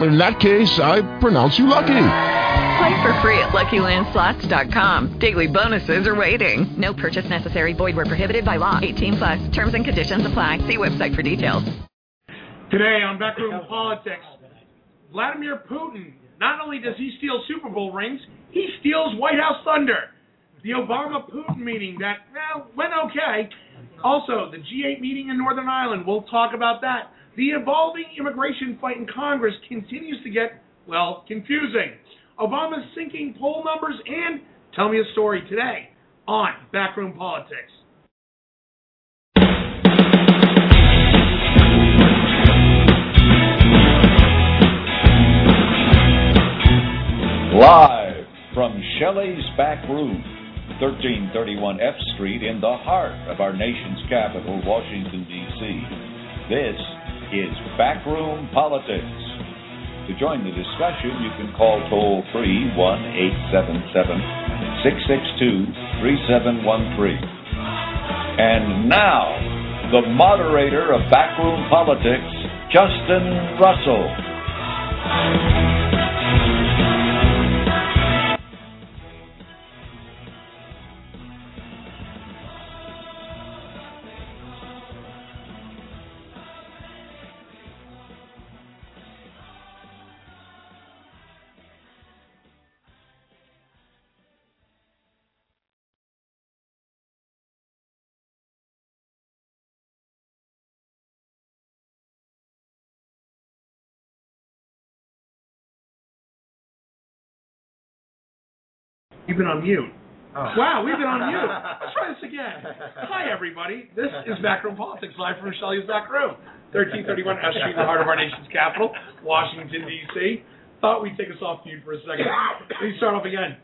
In that case, I pronounce you lucky. Play for free at LuckyLandSlots.com. Daily bonuses are waiting. No purchase necessary. Void where prohibited by law. 18 plus. Terms and conditions apply. See website for details. Today on Backroom Politics, Vladimir Putin. Not only does he steal Super Bowl rings, he steals White House thunder. The Obama-Putin meeting that well went okay. Also, the G8 meeting in Northern Ireland. We'll talk about that. The evolving immigration fight in Congress continues to get well confusing. Obama's sinking poll numbers and tell me a story today on Backroom Politics. Live from Shelley's Back Room, 1331 F Street in the heart of our nation's capital, Washington, D.C. This is Backroom Politics. To join the discussion, you can call toll free 1 877 662 3713. And now, the moderator of Backroom Politics, Justin Russell. Been on mute. Oh. Wow, we've been on mute. Let's try this again. Hi, everybody. This is Backroom Politics, live from Shelley's Back Room, 1331 F Street, in the heart of our nation's capital, Washington, D.C. Thought we'd take us off mute for a second. Let me start off again.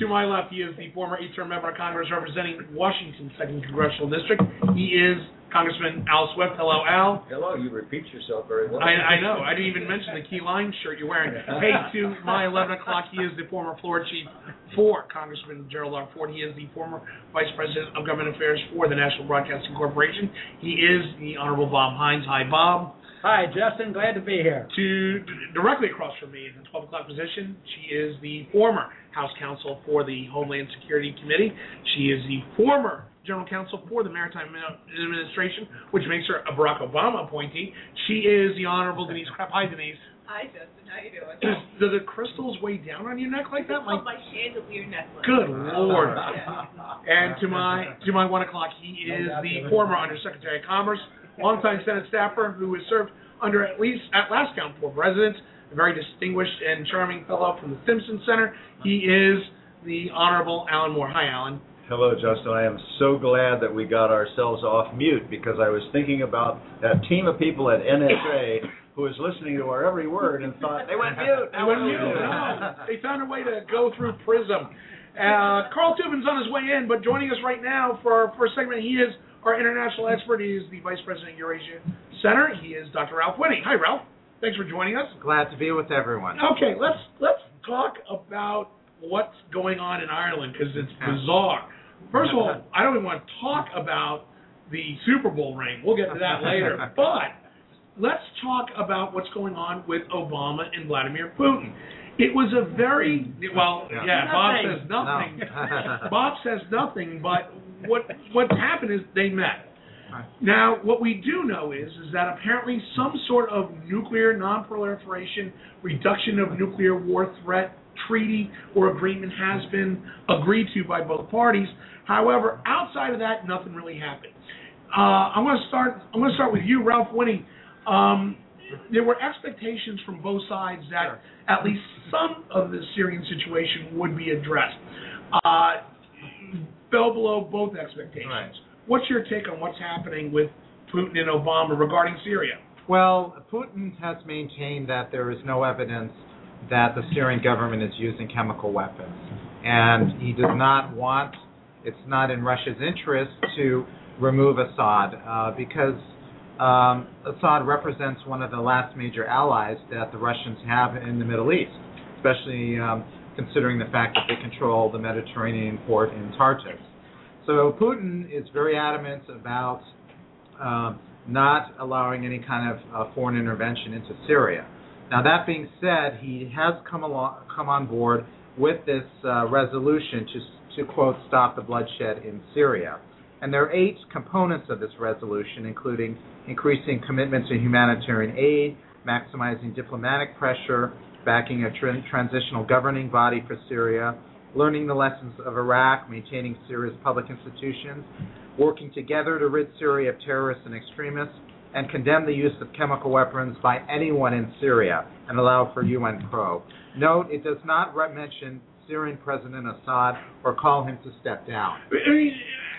To my left, he is the former eight-term member of Congress representing Washington's second congressional district. He is Congressman Al Swift. Hello, Al. Hello, you repeat yourself very well. I, I know. I didn't even mention the key line shirt you're wearing. Hey, to my 11 o'clock, he is the former floor chief for Congressman Gerald R. Ford. He is the former vice president of government affairs for the National Broadcasting Corporation. He is the Honorable Bob Hines. Hi, Bob. Hi, Justin. Glad to be here. To directly across from me in the 12 o'clock position, she is the former House Counsel for the Homeland Security Committee. She is the former General Counsel for the Maritime Administration, which makes her a Barack Obama appointee. She is the Honorable Denise Krepp. Hi, Denise. Hi, Justin. How you doing? Do the crystals weigh down on your neck like that? It's called oh, my chandelier necklace. Good lord! And to my to my one o'clock, he is the former Undersecretary of Commerce, longtime Senate staffer who has served under at least at last count four presidents, a very distinguished and charming fellow from the Stimson Center. He is the Honorable Alan Moore. Hi, Alan. Hello, Justin. I am so glad that we got ourselves off mute because I was thinking about that team of people at NSA who was listening to our every word and thought they went mute. They went mute. No, they found a way to go through Prism. Uh, Carl Tubin's on his way in, but joining us right now for our first segment, he is our international expert. He is the Vice President of Eurasia Center. He is Dr. Ralph Winnie. Hi, Ralph. Thanks for joining us. Glad to be with everyone. Okay, let's let's talk about what's going on in Ireland because it's bizarre. First of all, I don't even want to talk about the Super Bowl ring. We'll get to that later. But let's talk about what's going on with Obama and Vladimir Putin. It was a very well, yeah. Bob says nothing. No. Bob says nothing. But what what happened is they met. Now, what we do know is is that apparently some sort of nuclear non-proliferation, reduction of nuclear war threat treaty or agreement has been agreed to by both parties. However, outside of that, nothing really happened. Uh, I'm going to start. I'm going to start with you, Ralph Winnie. Um, there were expectations from both sides that at least some of the Syrian situation would be addressed. Uh, fell below both expectations. What's your take on what's happening with Putin and Obama regarding Syria? Well, Putin has maintained that there is no evidence that the Syrian government is using chemical weapons. And he does not want, it's not in Russia's interest to remove Assad uh, because um, Assad represents one of the last major allies that the Russians have in the Middle East, especially um, considering the fact that they control the Mediterranean port in Tartus. So Putin is very adamant about um, not allowing any kind of uh, foreign intervention into Syria. Now that being said, he has come along, come on board with this uh, resolution to, to quote stop the bloodshed in Syria. And there are eight components of this resolution, including increasing commitment to humanitarian aid, maximizing diplomatic pressure, backing a tra- transitional governing body for Syria, learning the lessons of Iraq, maintaining Syria's public institutions, working together to rid Syria of terrorists and extremists, and condemn the use of chemical weapons by anyone in Syria and allow for UN probe. Note, it does not mention Syrian President Assad or call him to step down. I mean,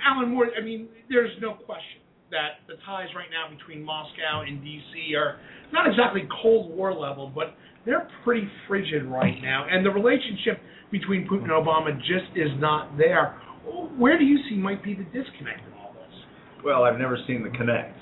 Alan Moore, I mean, there's no question that the ties right now between Moscow and D.C. are not exactly Cold War level, but they're pretty frigid right now. And the relationship between Putin and Obama just is not there. Where do you see might be the disconnect in all this? Well, I've never seen the connect.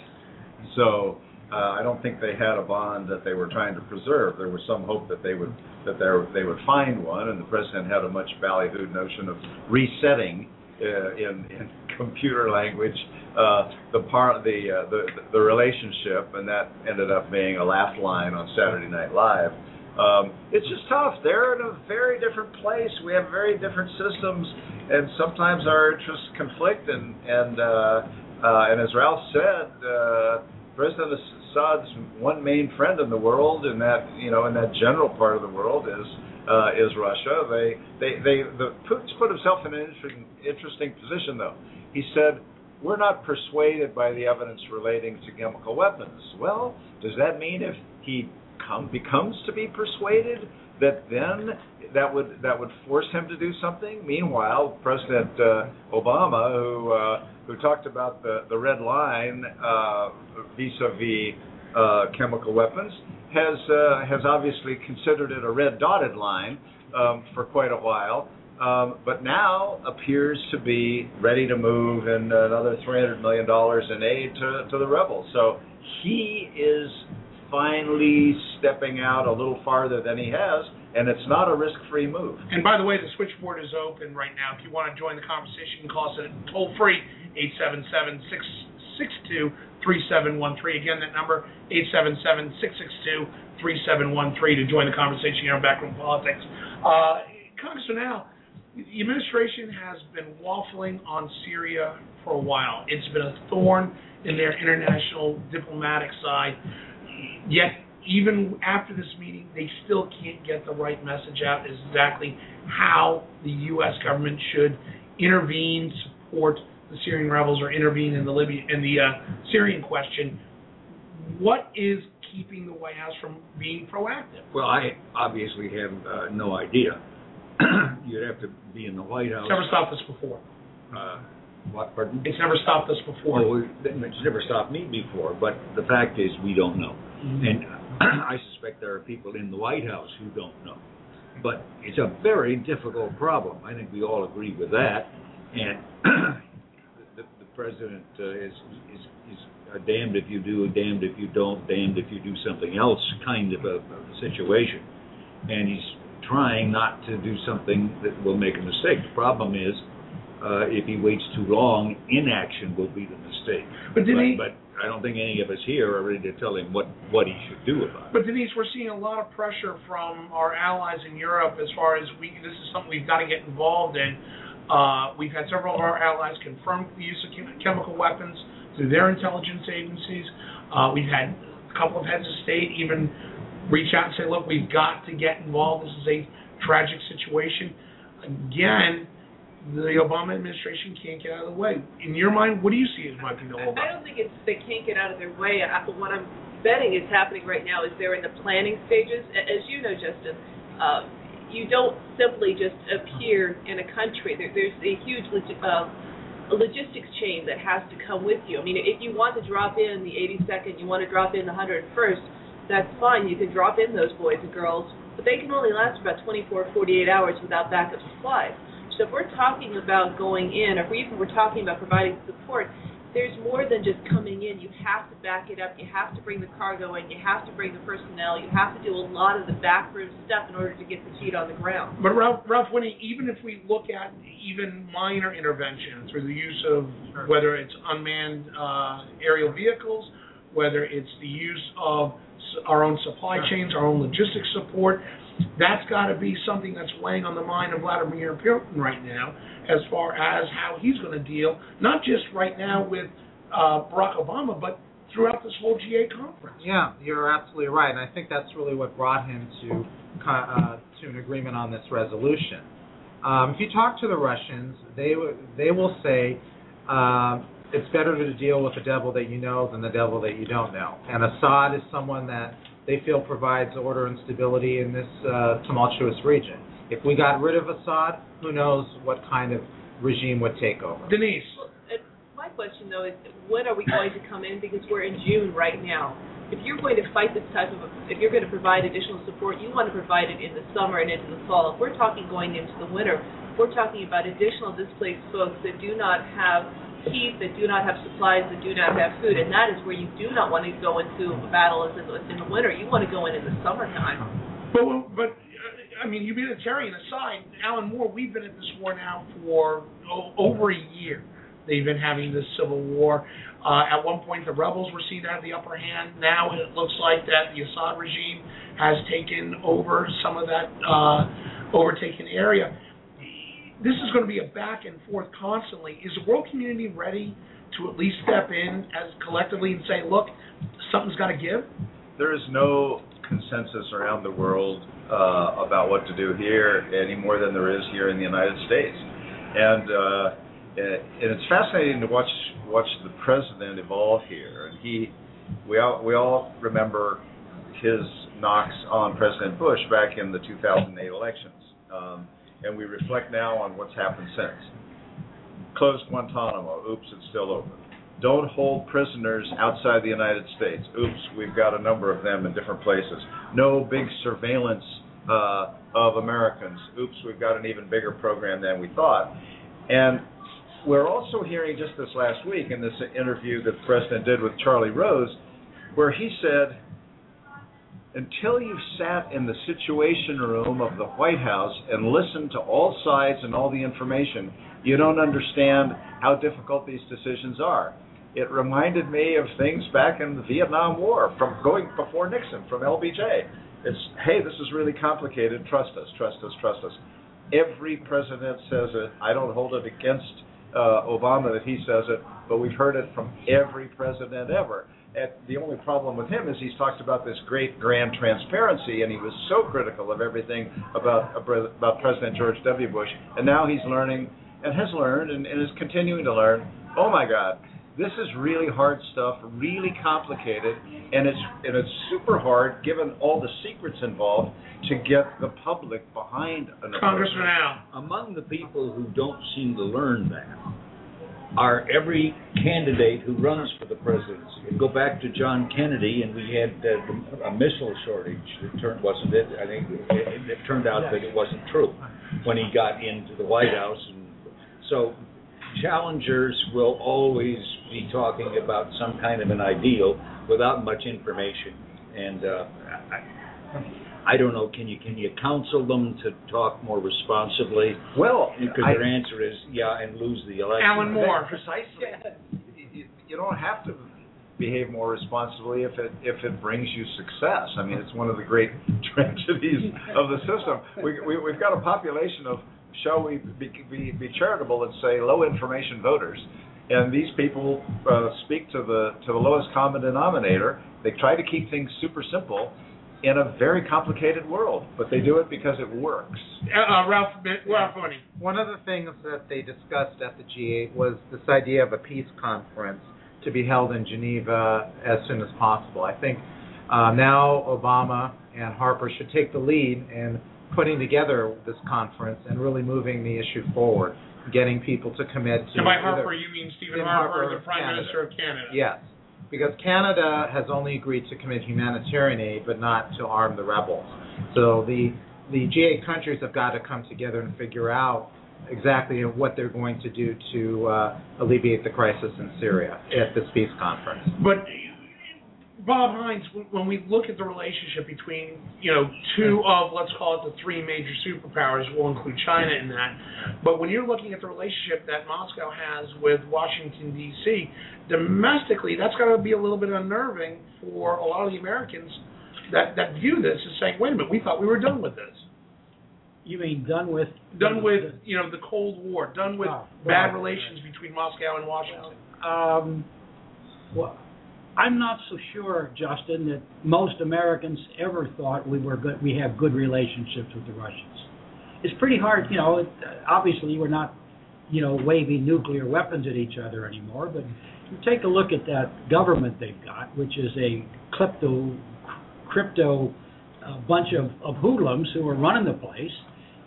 So uh, I don't think they had a bond that they were trying to preserve. There was some hope that they would that they would find one, and the president had a much ballyhooed notion of resetting uh, in, in computer language uh, the part the, uh, the the relationship, and that ended up being a laugh line on Saturday Night Live. Um, it's just tough. They're in a very different place. We have very different systems, and sometimes our interests conflict. And and uh, and as Ralph said, uh, President Assad's one main friend in the world, in that you know, in that general part of the world, is uh, is Russia. They they they the Putin's put himself in an interesting interesting position though. He said. We're not persuaded by the evidence relating to chemical weapons. Well, does that mean if he come becomes to be persuaded that then that would that would force him to do something. Meanwhile, President uh, Obama, who uh, who talked about the the red line uh, vis-a-vis uh, chemical weapons, has uh, has obviously considered it a red dotted line um, for quite a while. Um, but now appears to be ready to move in another $300 million in aid to, to the rebels. So he is finally stepping out a little farther than he has, and it's not a risk-free move. And by the way, the switchboard is open right now. If you want to join the conversation, call us at toll free 877 662 3713. Again, that number 877 662 3713 to join the conversation here on Backroom Politics. Uh, Congressman Al, the administration has been waffling on Syria for a while. It's been a thorn in their international diplomatic side. Yet, even after this meeting, they still can't get the right message out exactly how the U.S. government should intervene, support the Syrian rebels, or intervene in the Libya in the uh, Syrian question. What is keeping the White House from being proactive? Well, I obviously have uh, no idea. You'd have to be in the White House. It's never stopped us before. Uh, what, pardon? It's never stopped us before. Oh, it's never stopped me before, but the fact is we don't know. Mm-hmm. And I suspect there are people in the White House who don't know. But it's a very difficult problem. I think we all agree with that. And the, the president uh, is, is, is a damned if you do, damned if you don't, damned if you do something else kind of a, a situation. And he's trying not to do something that will make a mistake. The problem is uh, if he waits too long, inaction will be the mistake. But, Denise, but, but I don't think any of us here are ready to tell him what, what he should do about it. But Denise, we're seeing a lot of pressure from our allies in Europe as far as we. This is something we've got to get involved in. Uh, we've had several of our allies confirm the use of chemical weapons through their intelligence agencies. Uh, we've had a couple of heads of state even reach out and say, "Look, we've got to get involved. This is a tragic situation." Again, the Obama administration can't get out of the way. In your mind, what do you see as might be the holdup? I don't think it's they can't get out of their way. I, what I'm betting is happening right now is they're in the planning stages. As you know, Justin, uh, you don't simply just appear in a country. There, there's a huge uh, a logistics chain that has to come with you. I mean, if you want to drop in the 82nd, you want to drop in the 101st, that's fine. You can drop in those boys and girls, but they can only last about 24, 48 hours without backup supplies. So if we're talking about going in, or if we even we're talking about providing support, there's more than just coming in. You have to back it up. You have to bring the cargo in. You have to bring the personnel. You have to do a lot of the backroom stuff in order to get the feet on the ground. But Ralph, Ralph Winnie, even if we look at even minor intervention through the use of whether it's unmanned uh, aerial vehicles, whether it's the use of our own supply chains, our own logistics support, that's got to be something that's weighing on the mind of Vladimir Putin right now, as far as how he's going to deal, not just right now with uh, Barack Obama, but throughout this whole G8 conference. Yeah, you're absolutely right, and I think that's really what brought him to uh, to an agreement on this resolution. Um, if you talk to the Russians, they w- they will say uh, it's better to deal with the devil that you know than the devil that you don't know. And Assad is someone that they feel provides order and stability in this uh, tumultuous region. If we got rid of Assad, who knows what kind of regime would take over? Denise. And my question though is, when are we going to come in? Because we're in June right now. If you're going to fight this type of, if you're going to provide additional support, you want to provide it in the summer and into the fall. If we're talking going into the winter, we're talking about additional displaced folks that do not have heat, that do not have supplies, that do not have food, and that is where you do not want to go into a battle as in the, in the winter. You want to go in in the summertime. But but I mean, humanitarian aside, Alan Moore, we've been at this war now for o- over a year. They've been having this civil war. Uh, at one point, the rebels were seen to have the upper hand. Now it looks like that the Assad regime has taken over some of that uh, overtaken area. This is going to be a back and forth constantly. Is the world community ready to at least step in as collectively and say, look, something's got to give? There is no consensus around the world uh, about what to do here any more than there is here in the United States, and uh, and it's fascinating to watch watch the president evolve here. And he, we all we all remember his knocks on President Bush back in the 2008 elections, um, and we reflect now on what's happened since. Close Guantanamo. Oops, it's still open. Don't hold prisoners outside the United States. Oops, we've got a number of them in different places. No big surveillance uh, of Americans. Oops, we've got an even bigger program than we thought. And we're also hearing just this last week in this interview that the president did with Charlie Rose, where he said, until you've sat in the situation room of the White House and listened to all sides and all the information, you don't understand how difficult these decisions are. It reminded me of things back in the Vietnam War, from going before Nixon, from LBJ. It's, hey, this is really complicated. Trust us, trust us, trust us. Every president says it. I don't hold it against uh, Obama that he says it, but we've heard it from every president ever. And the only problem with him is he's talked about this great grand transparency, and he was so critical of everything about about President George W. Bush, and now he's learning and has learned and, and is continuing to learn. Oh my God, this is really hard stuff, really complicated, and it's and it's super hard given all the secrets involved to get the public behind an Congressman Al. Among the people who don't seem to learn that are every candidate who runs for the presidency. Go back to John Kennedy, and we had uh, a missile shortage. It turned wasn't it? I think it, it turned out that it wasn't true when he got into the White House, and so challengers will always be talking about some kind of an ideal without much information. And uh, I, I don't know. Can you can you counsel them to talk more responsibly? Well, because I- their answer is yeah, and lose the election. Alan Moore. Precisely. You, you don't have to behave more responsibly if it if it brings you success. I mean, it's one of the great tragedies of the system. We, we we've got a population of shall we be, be, be charitable and say low information voters, and these people uh, speak to the to the lowest common denominator. They try to keep things super simple in a very complicated world, but they do it because it works. Uh, uh, Ralph, Ralph Winnie. One of the things that they discussed at the G8 was this idea of a peace conference to be held in Geneva as soon as possible. I think uh, now Obama and Harper should take the lead in putting together this conference and really moving the issue forward, getting people to commit to. And by either- Harper, you mean Stephen Stephen Harper, Harper the Prime Canada. Minister of Canada. Yes, because Canada has only agreed to commit humanitarian aid, but not to arm the rebels. So the the G8 countries have got to come together and figure out exactly what they're going to do to uh, alleviate the crisis in Syria at this peace conference. But Bob Hines, when- we look at the relationship between you know two of let's call it the three major superpowers, we'll include China in that. But when you're looking at the relationship that Moscow has with Washington D.C. domestically, that's got to be a little bit unnerving for a lot of the Americans that that view this as saying, wait a minute, we thought we were done with this. You mean done with? Done with you know the Cold War, done with Oh, bad right. relations between Moscow and Washington. Um, well, I'm not so sure, Justin, that most Americans ever thought we were good. We have good relationships with the Russians. It's pretty hard, you know. It, obviously, we're not, you know, waving nuclear weapons at each other anymore. But you take a look at that government they've got, which is a klepto, crypto, uh, bunch of, of hoodlums who are running the place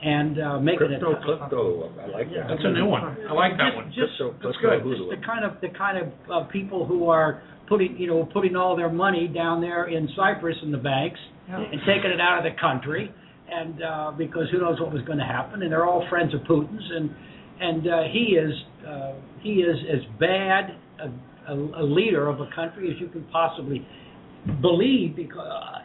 and uh, making Crypto, it. crypto, I like that. That's a new one. I like that Just- one. Just, Crypto, That's crypto good. hoodoo. the kind of the kind of uh, people who are putting you know putting all their money down there in Cyprus in the banks and taking it out of the country and uh, because who knows what was going to happen and they're all friends of Putin's and and uh, he is uh, he is as bad a, a, a leader of a country as you can possibly believe because uh,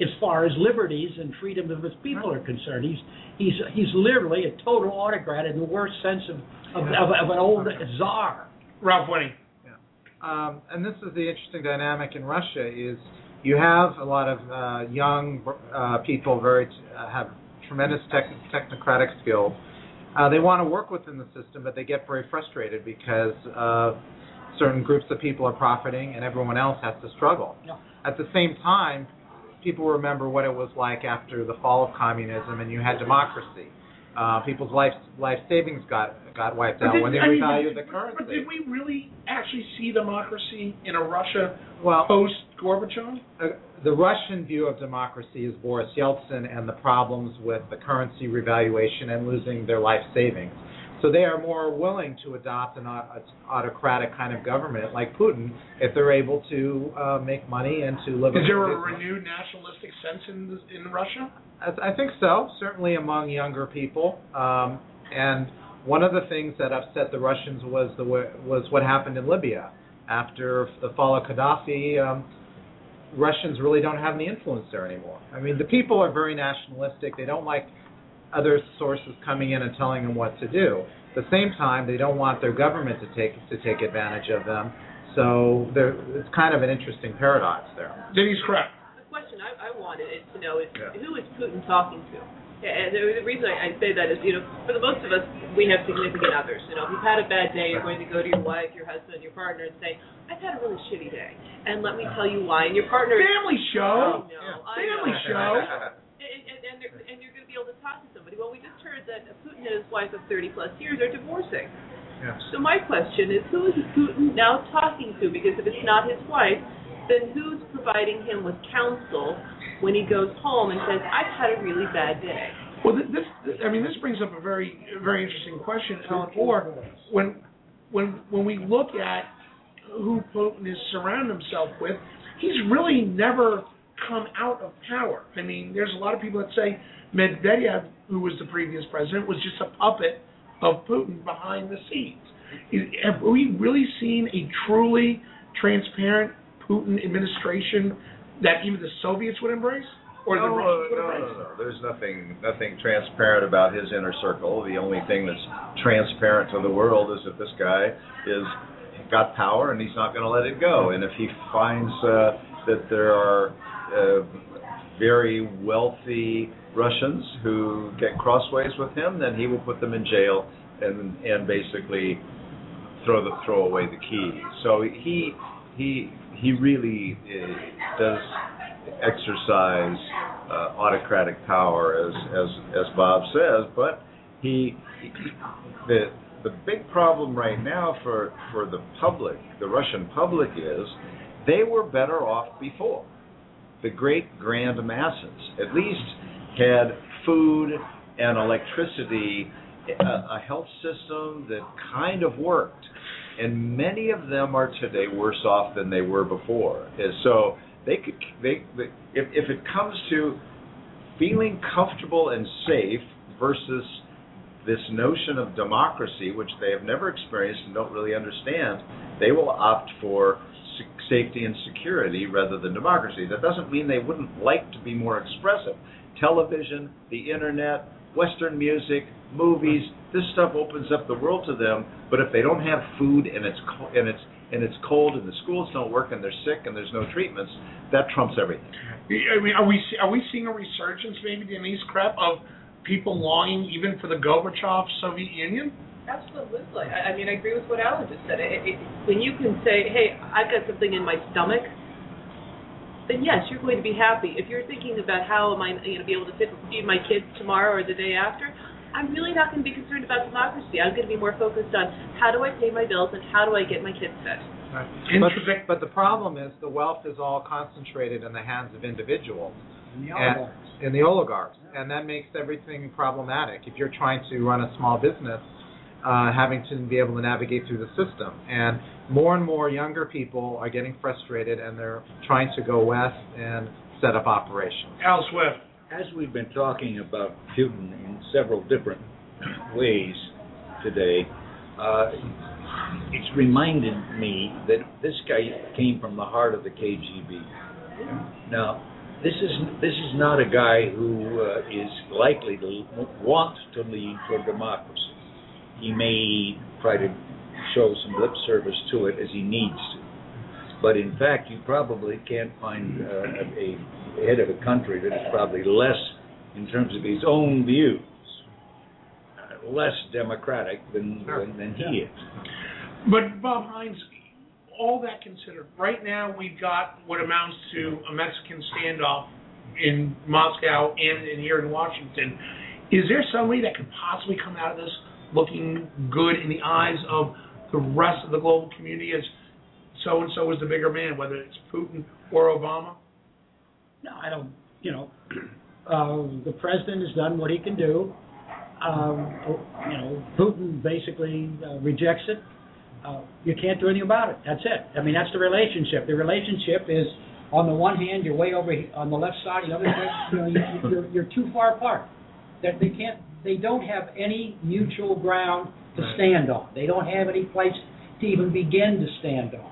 as far as liberties and freedom of his people are concerned he's he's he's literally a total autocrat in the worst sense of of, of, of an old czar Ralph Winnie. Um, and this is the interesting dynamic in Russia is you have a lot of uh, young uh, people very uh, have tremendous tech- technocratic skills. Uh, they want to work within the system, but they get very frustrated because uh, certain groups of people are profiting and everyone else has to struggle. Yeah. At the same time, people remember what it was like after the fall of communism and you had democracy. Uh, people's life life savings got got wiped out did- when they I revalued but- the currency. But did we really actually see democracy in a Russia well, post Gorbachev? Uh, the Russian view of democracy is Boris Yeltsin and the problems with the currency revaluation and losing their life savings. So they are more willing to adopt an autocratic kind of government like Putin if they're able to uh, make money and to live. Is there a business. renewed nationalistic sense in in Russia? I, I think so, certainly among younger people. Um, and one of the things that upset the Russians was the wa- was what happened in Libya after the fall of Gaddafi. Um, Russians really don't have any influence there anymore. I mean, the people are very nationalistic. They don't like other sources coming in and telling them what to do. At the same time, they don't want their government to take to take advantage of them. So there, it's kind of an interesting paradox there. Denny's correct. The question I, I wanted to know is Yeah. who is Putin talking to? And the, the reason I, I say that is, you know, for the most of us, we have significant others. You know, if you've had a bad day, you're going to go to your wife, your husband, your partner, and say, "I've had a really shitty day," and let me tell you why. And your partner, Family I show. Oh, know, I Family know. show. And, and, and, and you're going able to talk to somebody. Well, we just heard that Putin and his wife of 30 plus years are divorcing. Yeah. So my question is, who is Putin now talking to? Because if it's not his wife, then who's providing him with counsel when he goes home and says, "I've had a really bad day"? Well, th- this, I mean, this brings up a very, very interesting question, Alan Moore. When, when, when we look at who Putin is surrounding himself with, he's really never come out of power. I mean, there's a lot of people that say Medvedev, who was the previous president, was just a puppet of Putin behind the scenes. Have we really seen a truly transparent Putin administration that even the Soviets would embrace, or the no, Russians would no, embrace? no, no. There's nothing nothing transparent about his inner circle. The only thing that's transparent to the world is that this guy is got power and he's not going to let it go. And if he finds uh, that there are uh, very wealthy Russians who get crossways with him, then he will put them in jail and and basically throw the throw away the key. So he he he really uh, does exercise uh, autocratic power, as as as Bob says. But he, he the the big problem right now for for the public, the Russian public, is they were better off before. The great grand masses at least had food and electricity, a, a health system that kind of worked and many of them are today worse off than they were before. And so they could they, they if if it comes to feeling comfortable and safe versus this notion of democracy, which they have never experienced and don't really understand, they will opt for safety and security rather than democracy. That doesn't mean they wouldn't like to be more expressive. Television, the internet, Western music, movies, this stuff opens up the world to them. But if they don't have food and it's and it's and it's cold and the schools don't work and they're sick and there's no treatments, that trumps everything. I mean, are we are we seeing a resurgence, maybe in these crap of people longing even for the Gorbachev Soviet Union? Absolutely. I, I mean, I agree with what Alan just said. It, it, when you can say, "Hey, I've got something in my stomach," then yes, you're going to be happy. If you're thinking about how am I going to be able to feed my kids tomorrow or the day after, I'm really not going to be concerned about democracy. I'm going to be more focused on how do I pay my bills and how do I get my kids fed. Right. But, but the problem is the wealth is all concentrated in the hands of individuals. And the oligarchs. and the oligarchs, and that makes everything problematic. If you're trying to run a small business, uh, having to be able to navigate through the system, and more and more younger people are getting frustrated, and they're trying to go west and set up operations. Al Swift. As we've been talking about Putin in several different ways today, uh, it's reminded me that this guy came from the heart of the KGB. Now, this is this is not a guy who uh, is likely to want to lead for democracy. He may try to show some lip service to it as he needs to, but in fact, you probably can't find uh, a, head of a country that is probably less, in terms of his own views, uh, less democratic than than, than he is. But Bob Hines, all that considered, right now we've got what amounts to a Mexican standoff in Moscow and, and here in Washington. Is there somebody that could possibly come out of this looking good in the eyes of the rest of the global community as so and so is the bigger man, whether it's Putin or Obama? No, I don't. You know, uh, the president has done what he can do. Um, you know, Putin basically uh, rejects it. Uh, you can't do anything about it. That's it. I mean, that's the relationship. The relationship is, on the one hand, you're way over on the left side. The other, hand, you know, you, you're, you're too far apart. That they can't. They don't have any mutual ground to stand on. They don't have any place to even begin to stand on.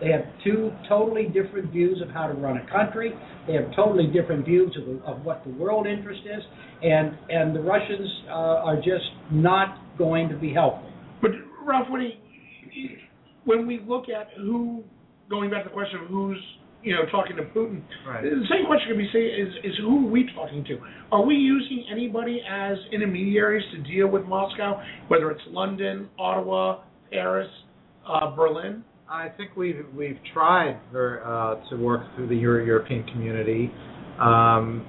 They have two totally different views of how to run a country. They have totally different views of, the, of what the world interest is, and and the Russians uh, are just not going to be helpful. But Ralph, when, he, when we look at who, going back to the question of who's you know talking to Putin, Right. the same question can be said is is who are we talking to? Are we using anybody as intermediaries to deal with Moscow, whether it's London, Ottawa, Paris, uh, Berlin? I think we've we've tried for, uh, to work through the Euro- European community, um,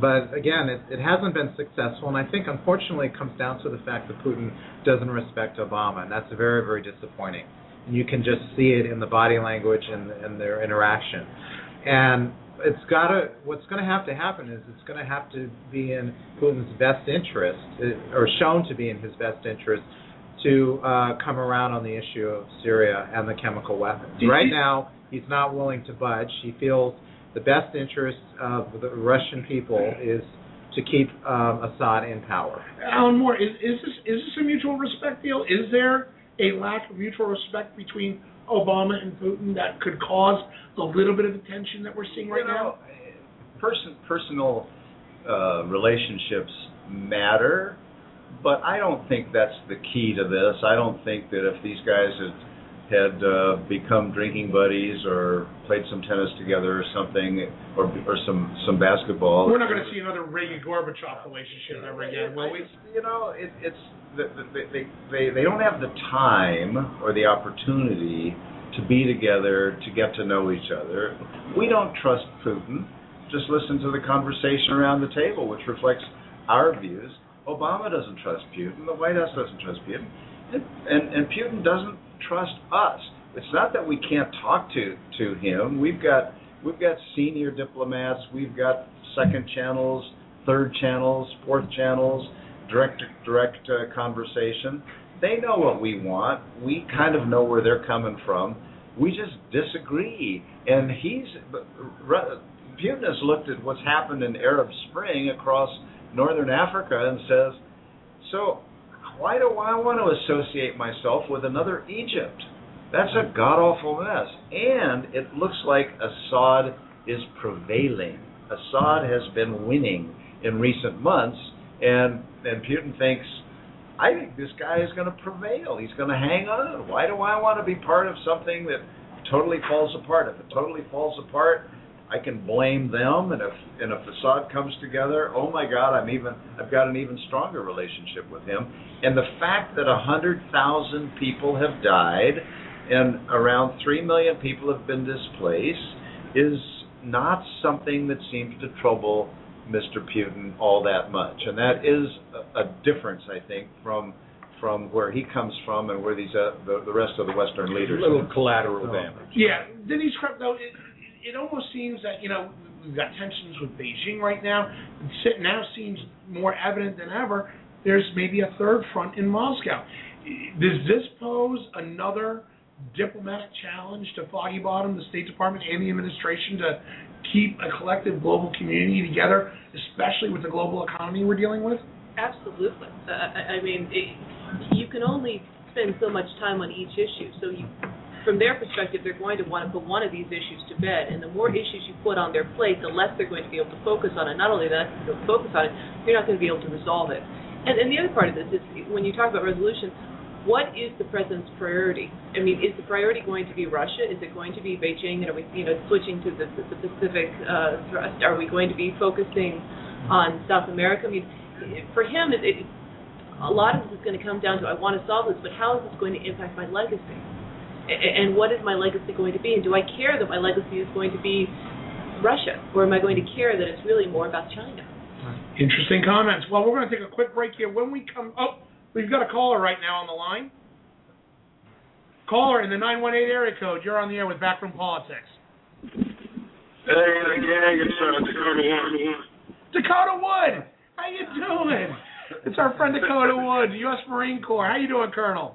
but again, it, it hasn't been successful. And I think, unfortunately, it comes down to the fact that Putin doesn't respect Obama, and that's very very disappointing. And you can just see it in the body language and, and their interaction. And it's got to what's going to have to happen is it's going to have to be in Putin's best interest, uh, or shown to be in his best interest, to uh, come around on the issue of Syria and the chemical weapons. Right now, he's not willing to budge. He feels the best interest of the Russian people is to keep um, Assad in power. Alan Moore, is, is this is this a mutual respect deal? Is there a lack of mutual respect between Obama and Putin that could cause a little bit of the tension that we're seeing right you know, now? person personal uh, relationships matter, but I don't think that's the key to this. I don't think that if these guys had had uh, become drinking buddies or played some tennis together or something, or or some some basketball. We're not going to see another Reagan Gorbachev relationship ever again, will we? You know, it, it's the, the, they they they don't have the time or the opportunity to be together to get to know each other. We don't trust Putin. Just listen to the conversation around the table, which reflects our views. Obama doesn't trust Putin. The White House doesn't trust Putin, and and, and Putin doesn't trust us. It's not that we can't talk to to him. We've got we've got senior diplomats. We've got second channels, third channels, fourth channels, direct direct uh, conversation. They know what we want. We kind of know where they're coming from. We just disagree, and he's Putin has looked at what's happened in Arab Spring across northern Africa and says, "So why do I want to associate myself with another Egypt? That's a god awful mess. And it looks like Assad is prevailing. Assad has been winning in recent months, and and Putin thinks, I think this guy is going to prevail. He's going to hang on. Why do I want to be part of something that totally falls apart? If it totally falls apart, I can blame them, and if and if Assad comes together, oh my God, I'm even I've got an even stronger relationship with him. And the fact that a hundred thousand people have died and around three million people have been displaced is not something that seems to trouble Mr. Putin all that much, and that is a, a difference, I think, from from where he comes from and where these uh, the, the rest of the Western leaders. A little collateral damage. Yeah, Denise Krepp, though, it, it almost seems that you know we've got tensions with Beijing right now. It now seems more evident than ever. There's maybe a third front in Moscow. Does this pose another diplomatic challenge to Foggy Bottom, the State Department, and the administration to keep a collective global community together, especially with the global economy we're dealing with? Absolutely. Uh, I mean, it, you can only spend so much time on each issue. So you, from their perspective, they're going to want to put one of these issues to bed. And the more issues you put on their plate, the less they're going to be able to focus on it. Not only that, if you focus on it, you're not going to be able to resolve it. And, and the other part of this is when you talk about resolution, what is the president's priority? I mean, is the priority going to be Russia? Is it going to be Beijing? Are we, you know, switching to the, the, the Pacific uh, thrust? Are we going to be focusing on South America? I mean, for him, it, it, a lot of this is going to come down to I want to solve this, but how is this going to impact my legacy? And what is my legacy going to be? And do I care that my legacy is going to be Russia, or am I going to care that it's really more about China? Interesting comments. Well, we're going to take a quick break here. When we come, oh, we've got a caller right now on the line. Caller in the 918 area code. You're on the air with Backroom Politics. Hey, the gang, it's uh, Dakota Wood. Dakota Wood, how you doing? It's our friend Dakota Wood, U.S. Marine Corps. How you doing, Colonel?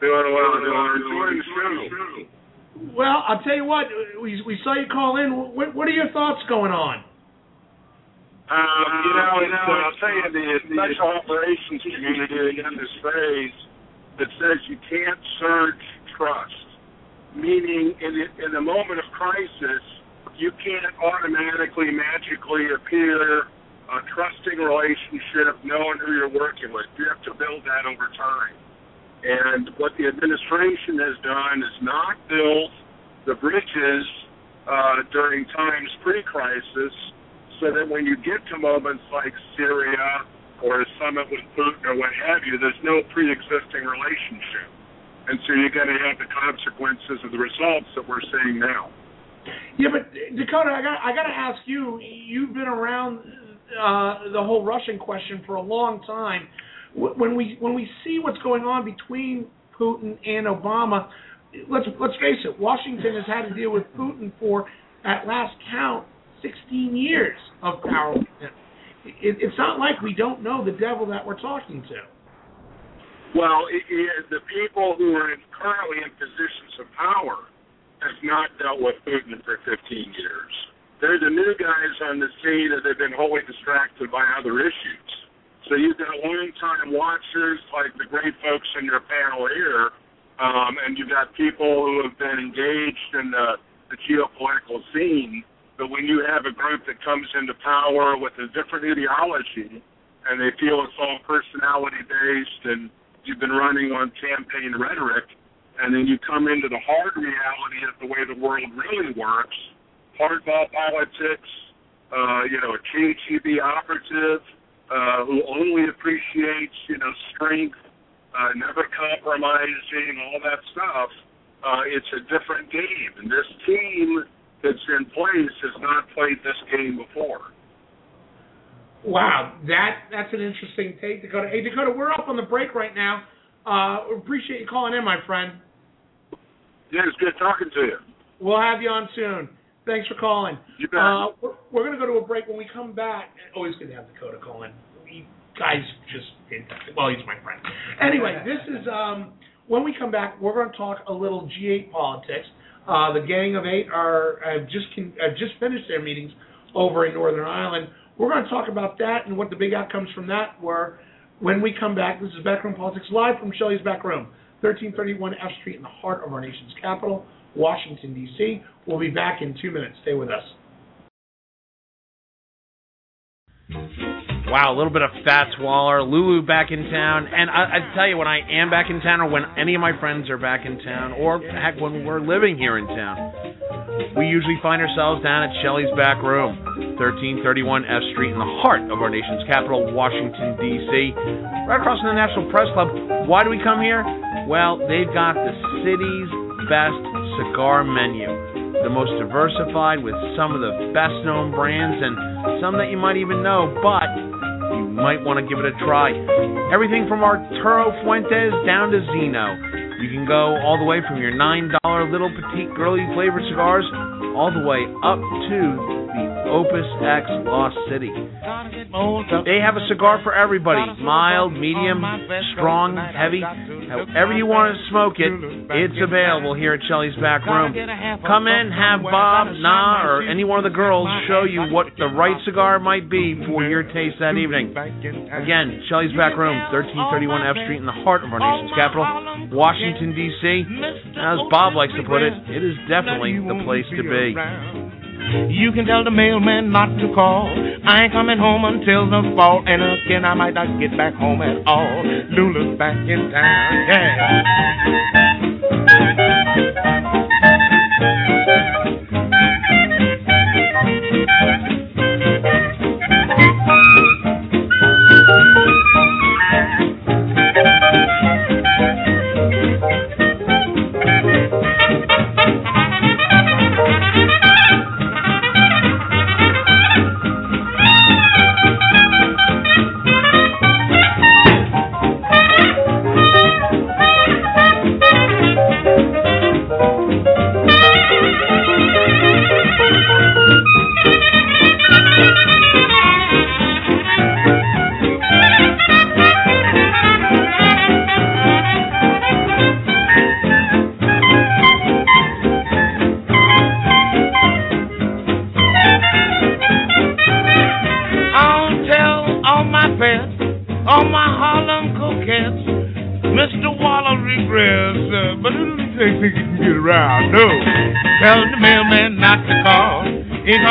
Doing well, doing enjoying the show. Well, I'll tell you what. We we saw you call in. What what are your thoughts going on? Um, you know, it's, uh, I'll tell you, the special operations community in this phase that says you can't surge trust, meaning in the, in the moment of crisis, you can't automatically, magically appear a trusting relationship, knowing who you're working with. You have to build that over time. And what the administration has done is not build the bridges uh, during times pre-crisis so that when you get to moments like Syria or a summit with Putin or what have you, there's no pre-existing relationship. And so you're going to have the consequences of the results that we're seeing now. Yeah, but Dakota, I got I got to ask you. You've been around uh, the whole Russian question for a long time. When we when we see what's going on between Putin and Obama, let's let's face it. Washington has had to deal with Putin for, at last count, 16 years of power. It, it's not like we don't know the devil that we're talking to. Well, it, it, the people who are in, currently in positions of power have not dealt with Putin for 15 years. They're the new guys on the scene that have been wholly distracted by other issues. So you've got long-time watchers like the great folks in your panel here, um, and you've got people who have been engaged in the, the geopolitical scene. But when you have a group that comes into power with a different ideology and they feel it's all personality based and you've been running on campaign rhetoric, and then you come into the hard reality of the way the world really works, hardball politics, uh, you know, a KGB operative uh, who only appreciates, you know, strength, uh, never compromising, all that stuff. Uh, it's a different game, and this team that's in place has not played this game before. Wow, that that's an interesting take, Dakota. Hey, Dakota, we're up on the break right now. Uh, appreciate you calling in, my friend. Yeah, it's good talking to you. We'll have you on soon. Thanks for calling. You bet. Uh, we're, we're going to go to a break. When we come back, always good to have Dakota call in. You guys just. Well, he's my friend. Anyway, this is um, when we come back. We're going to talk a little G8 politics. Uh, the Gang of Eight are have just con- have just finished their meetings over in Northern Ireland. We're going to talk about that and what the big outcomes from that were. When we come back, this is Backroom Politics live from Shelley's Back Room, 1331 F Street in the heart of our nation's capital, Washington, D.C. We'll be back in two minutes. Stay with us. Wow, a little bit of Fats Waller, Lulu back in town, and I, I tell you, when I am back in town, or when any of my friends are back in town, or heck, when we're living here in town, we usually find ourselves down at Shelley's Back Room, 1331 F Street, in the heart of our nation's capital, Washington D.C., right across from the National Press Club. Why do we come here? Well, they've got the city's best cigar menu the most diversified with some of the best known brands and some that you might even know, but you might want to give it a try. Everything from Arturo Fuentes down to Zino. You can go all the way from your $9 little petite girly flavored cigars all the way up to Opus X Lost City. They have a cigar for everybody mild, medium, strong, heavy. However you want to smoke it, it's available here at Shelley's Back Room. Come in, have Bob, Na, or any one of the girls show you what the right cigar might be for your taste that evening. Again, Shelley's Back Room, 1331 F Street in the heart of our nation's capital, Washington, D.C. As Bob likes to put it, it is definitely the place to be. You can tell the mailman not to call. I ain't coming home until the fall, and again I might not get back home at all. Lulu's back in town, I'll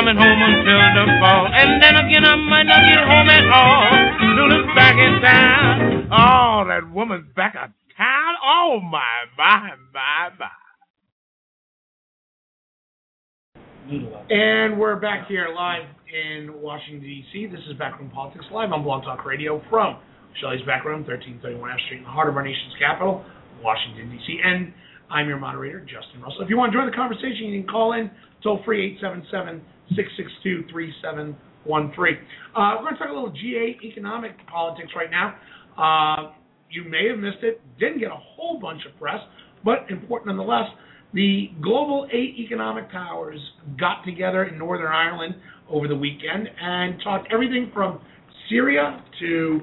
coming home until the fall, and then again I might not get home at all. Lulu's back in town. Oh, that woman's back in town. Oh my, my, my, my. And we're back here live in Washington, D.C. This is Backroom Politics Live on Blog Talk Radio from Shelley's Back Room, 1331 F Street, in the heart of our nation's capital, Washington, D.C. And I'm your moderator, Justin Russell. If you want to join the conversation, you can call in toll free 877 662 3713. Uh, We're going to talk a little G8 economic politics right now. Uh, you may have missed it, didn't get a whole bunch of press, but important nonetheless. The global eight economic powers got together in Northern Ireland over the weekend and talked everything from Syria to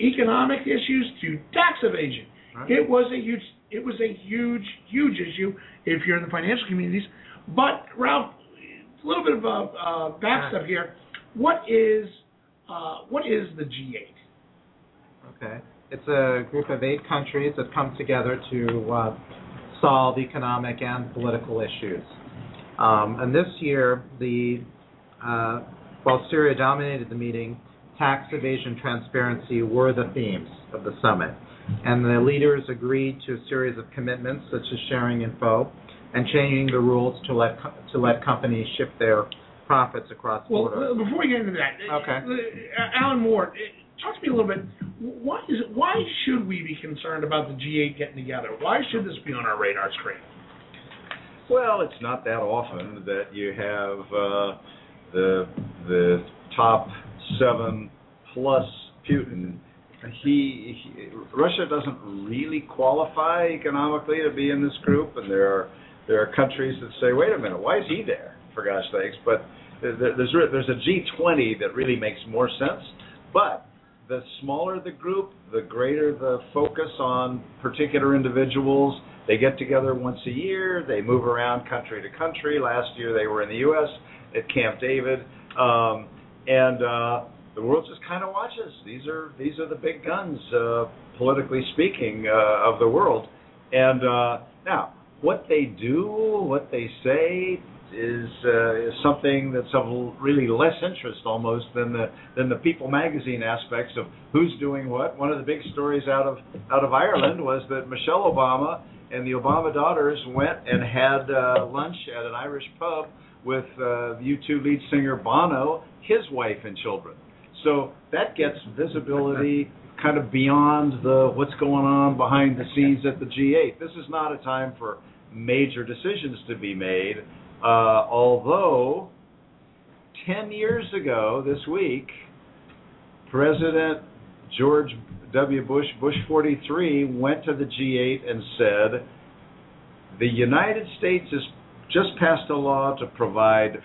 economic issues to tax evasion. It was a huge, it was a huge, huge issue if you're in the financial communities. But Ralph, a little bit of a uh, back step here. What is uh, what is the G8? Okay. It's a group of eight countries that come together to uh, solve economic and political issues. Um, and this year, the uh, while Syria dominated the meeting, tax evasion, transparency were the themes of the summit. And the leaders agreed to a series of commitments, such as sharing info and changing the rules to let co- to let companies ship their profits across Well, borders. uh, before we get into that, Okay. uh, Alan Moore, uh, talk to me a little bit. Why is it, why should we be concerned about the G8 getting together? Why should this be on our radar screen? Well, it's not that often that you have uh, the the top seven plus Putin. He, he Russia doesn't really qualify economically to be in this group, and there are there are countries that say, wait a minute, why is he there? For gosh sakes! But there's there's a G20 that really makes more sense, but the smaller the group, the greater the focus on particular individuals. They get together once a year. They move around country to country. Last year they were in the U.S. at Camp David, um, and uh, the world just kind of watches. These are these are the big guns, uh, politically speaking, uh, of the world. And uh, now, what they do, what they say, is uh, is something that's of really less interest almost than the than the People magazine aspects of who's doing what. One of the big stories out of out of Ireland was that Michelle Obama and the Obama daughters went and had uh, lunch at an Irish pub with uh, U2 lead singer Bono, his wife and children. So that gets visibility kind of beyond the what's going on behind the scenes at the G8. This is not a time for major decisions to be made. Uh, although 10 years ago this week, President George W. Bush, Bush 43, went to the G8 and said, the United States has just passed a law to provide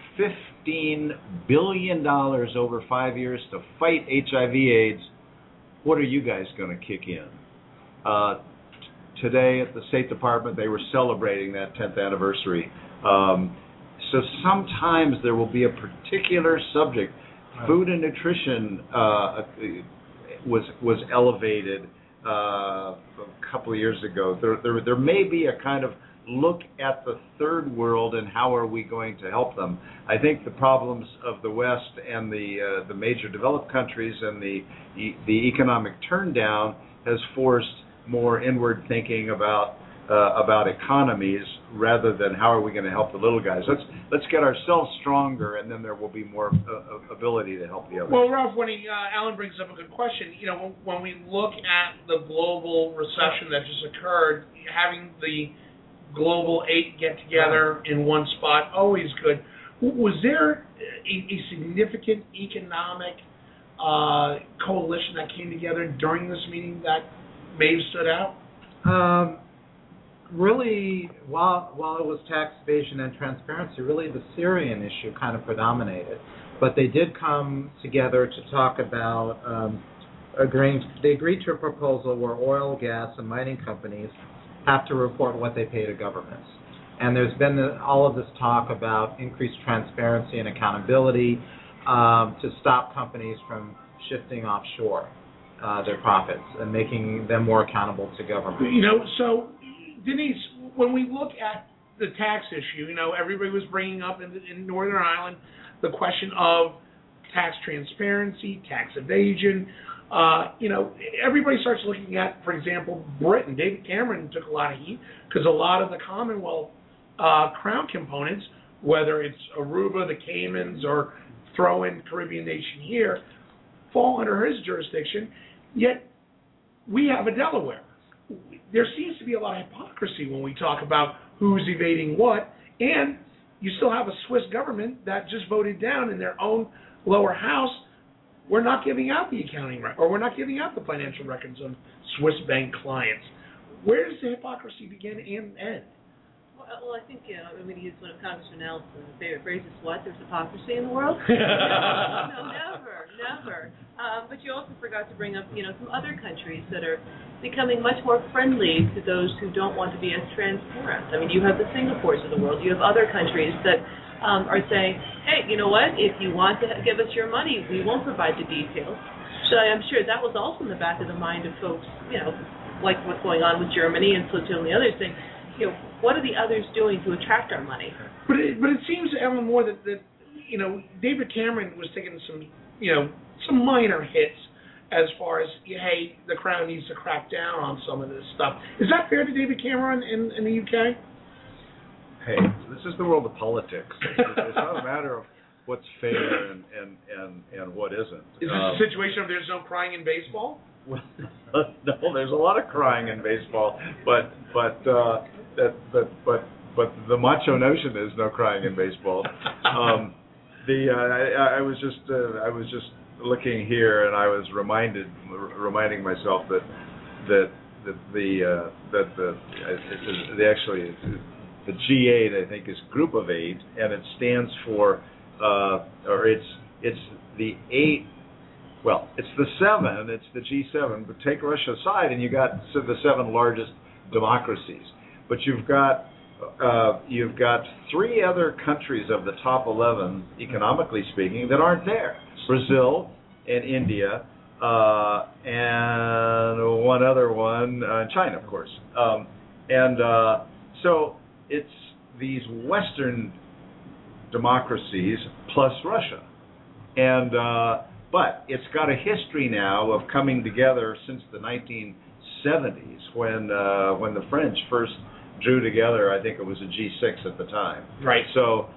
$15 billion over five years to fight HIV AIDS. What are you guys going to kick in? Uh, today at the State Department, they were celebrating that 10th anniversary. Um, so sometimes there will be a particular subject. Food and nutrition uh, was was elevated uh, a couple of years ago. There, there there may be a kind of look at the third world and how are we going to help them. I think the problems of the West and the uh, the major developed countries and the the economic turndown has forced more inward thinking about uh, about economies rather than how are we going to help the little guys. Let's let's get ourselves stronger, and then there will be more uh, ability to help the others. Well, Ralph, when he, uh, Alan brings up a good question, you know, when, when we look at the global recession that just occurred, having the global eight get together in one spot always good. Was there a, a significant economic uh, coalition that came together during this meeting that may have stood out? Um, really, while while it was tax evasion and transparency, really the Syrian issue kind of predominated. But they did come together to talk about um, agreeing. They agreed to a proposal where oil, gas, and mining companies have to report what they pay to governments. And there's been all of this talk about increased transparency and accountability um, to stop companies from shifting offshore uh, their profits and making them more accountable to government. You know, so Denise, when we look at the tax issue, you know, everybody was bringing up in, in Northern Ireland the question of tax transparency, tax evasion. Uh, you know, everybody starts looking at, for example, Britain. David Cameron took a lot of heat because a lot of the Commonwealth uh, crown components, whether it's Aruba, the Caymans, or throw in Caribbean nation here, fall under his jurisdiction. Yet we have a Delaware there seems to be a lot of hypocrisy when we talk about who's evading what, and you still have a Swiss government that just voted down in their own lower house. We're not giving out the accounting record, or we're not giving out the financial records of Swiss bank clients. Where does the hypocrisy begin and end? Well, I think you know. I mean, he's one of Congressman Nelson's favorite phrases. What? There's hypocrisy in the world? no, never, never. Um, but you also forgot to bring up, you know, some other countries that are becoming much more friendly to those who don't want to be as transparent. I mean, you have the Singapores of the world. You have other countries that um, are saying, hey, you know what? If you want to give us your money, we won't provide the details. So I'm sure that was also in the back of the mind of folks, you know, like what's going on with Germany and Switzerland and the others saying, you know, what are the others doing to attract our money? But it, but it seems, Ellen, more that, that you know David Cameron was taking some you know some minor hits as far as hey the crown needs to crack down on some of this stuff. Is that fair to David Cameron in, in the UK? Hey, this is the world of politics. It's not a matter of what's fair and and and, and what isn't. Is this um, a situation of there's no crying in baseball? Well, no, there's a lot of crying in baseball, but but uh, that but but but the macho notion is no crying in baseball. Um, the uh, I, I was just uh, I was just looking here and I was reminded reminding myself that that that the uh, that the uh, actually the G8 I think is group of eight and it stands for uh, or it's it's the eight well it's the seven it's the G7 but take Russia aside and you got the seven largest democracies but you've got uh, you've got three other countries of the top 11, economically speaking, that aren't there: Brazil, and India, uh, and one other one, uh, China, of course. Um, and uh, so it's these Western democracies plus Russia, and uh, but it's got a history now of coming together since the 1970s when uh, when the French first drew together. I think it was a G6 at the time. Right. So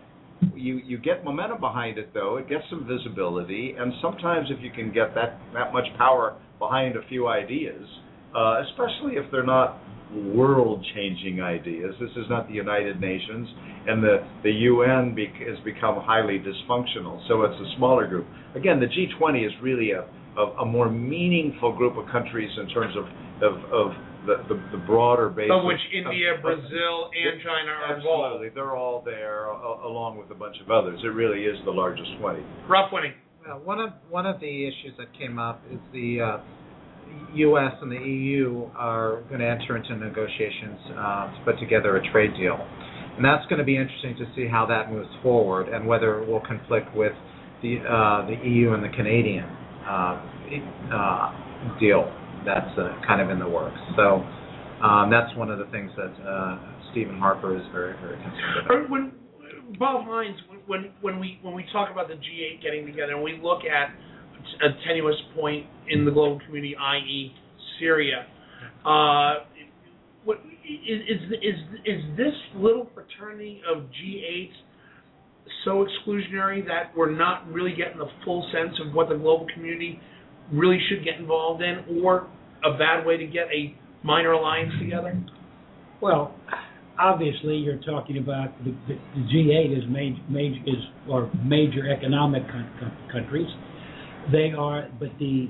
you you get momentum behind it though. It gets some visibility, and sometimes if you can get that that much power behind a few ideas, uh, especially if they're not world-changing ideas. This is not the United Nations, and the the UN bec- has become highly dysfunctional. So it's a smaller group. Again, the G20 is really a a, a more meaningful group of countries in terms of of, of the, the, the broader base. Of which India, of- Brazil, and China are involved. Absolutely, they're all there a- along with a bunch of others. It really is the largest 20. Ralph Winnie. Uh, one of one of the issues that came up is the uh, U.S. and the EU are going to enter into negotiations uh, to put together a trade deal, and that's going to be interesting to see how that moves forward and whether it will conflict with the uh, the EU and the Canadian uh, uh, deal that's uh, kind of in the works. So um, that's one of the things that uh, Stephen Harper is very very concerned about. When Bob Hines, when when we when we talk about the G8 getting together and we look at a tenuous point in the global community, i.e., Syria, uh, what is is is is this little fraternity of G8 so exclusionary that we're not really getting the full sense of what the global community really should get involved in, or a bad way to get a minor alliance together? Well, obviously, you're talking about the, the, the G8 is major, major is or major economic con- countries. They are, but the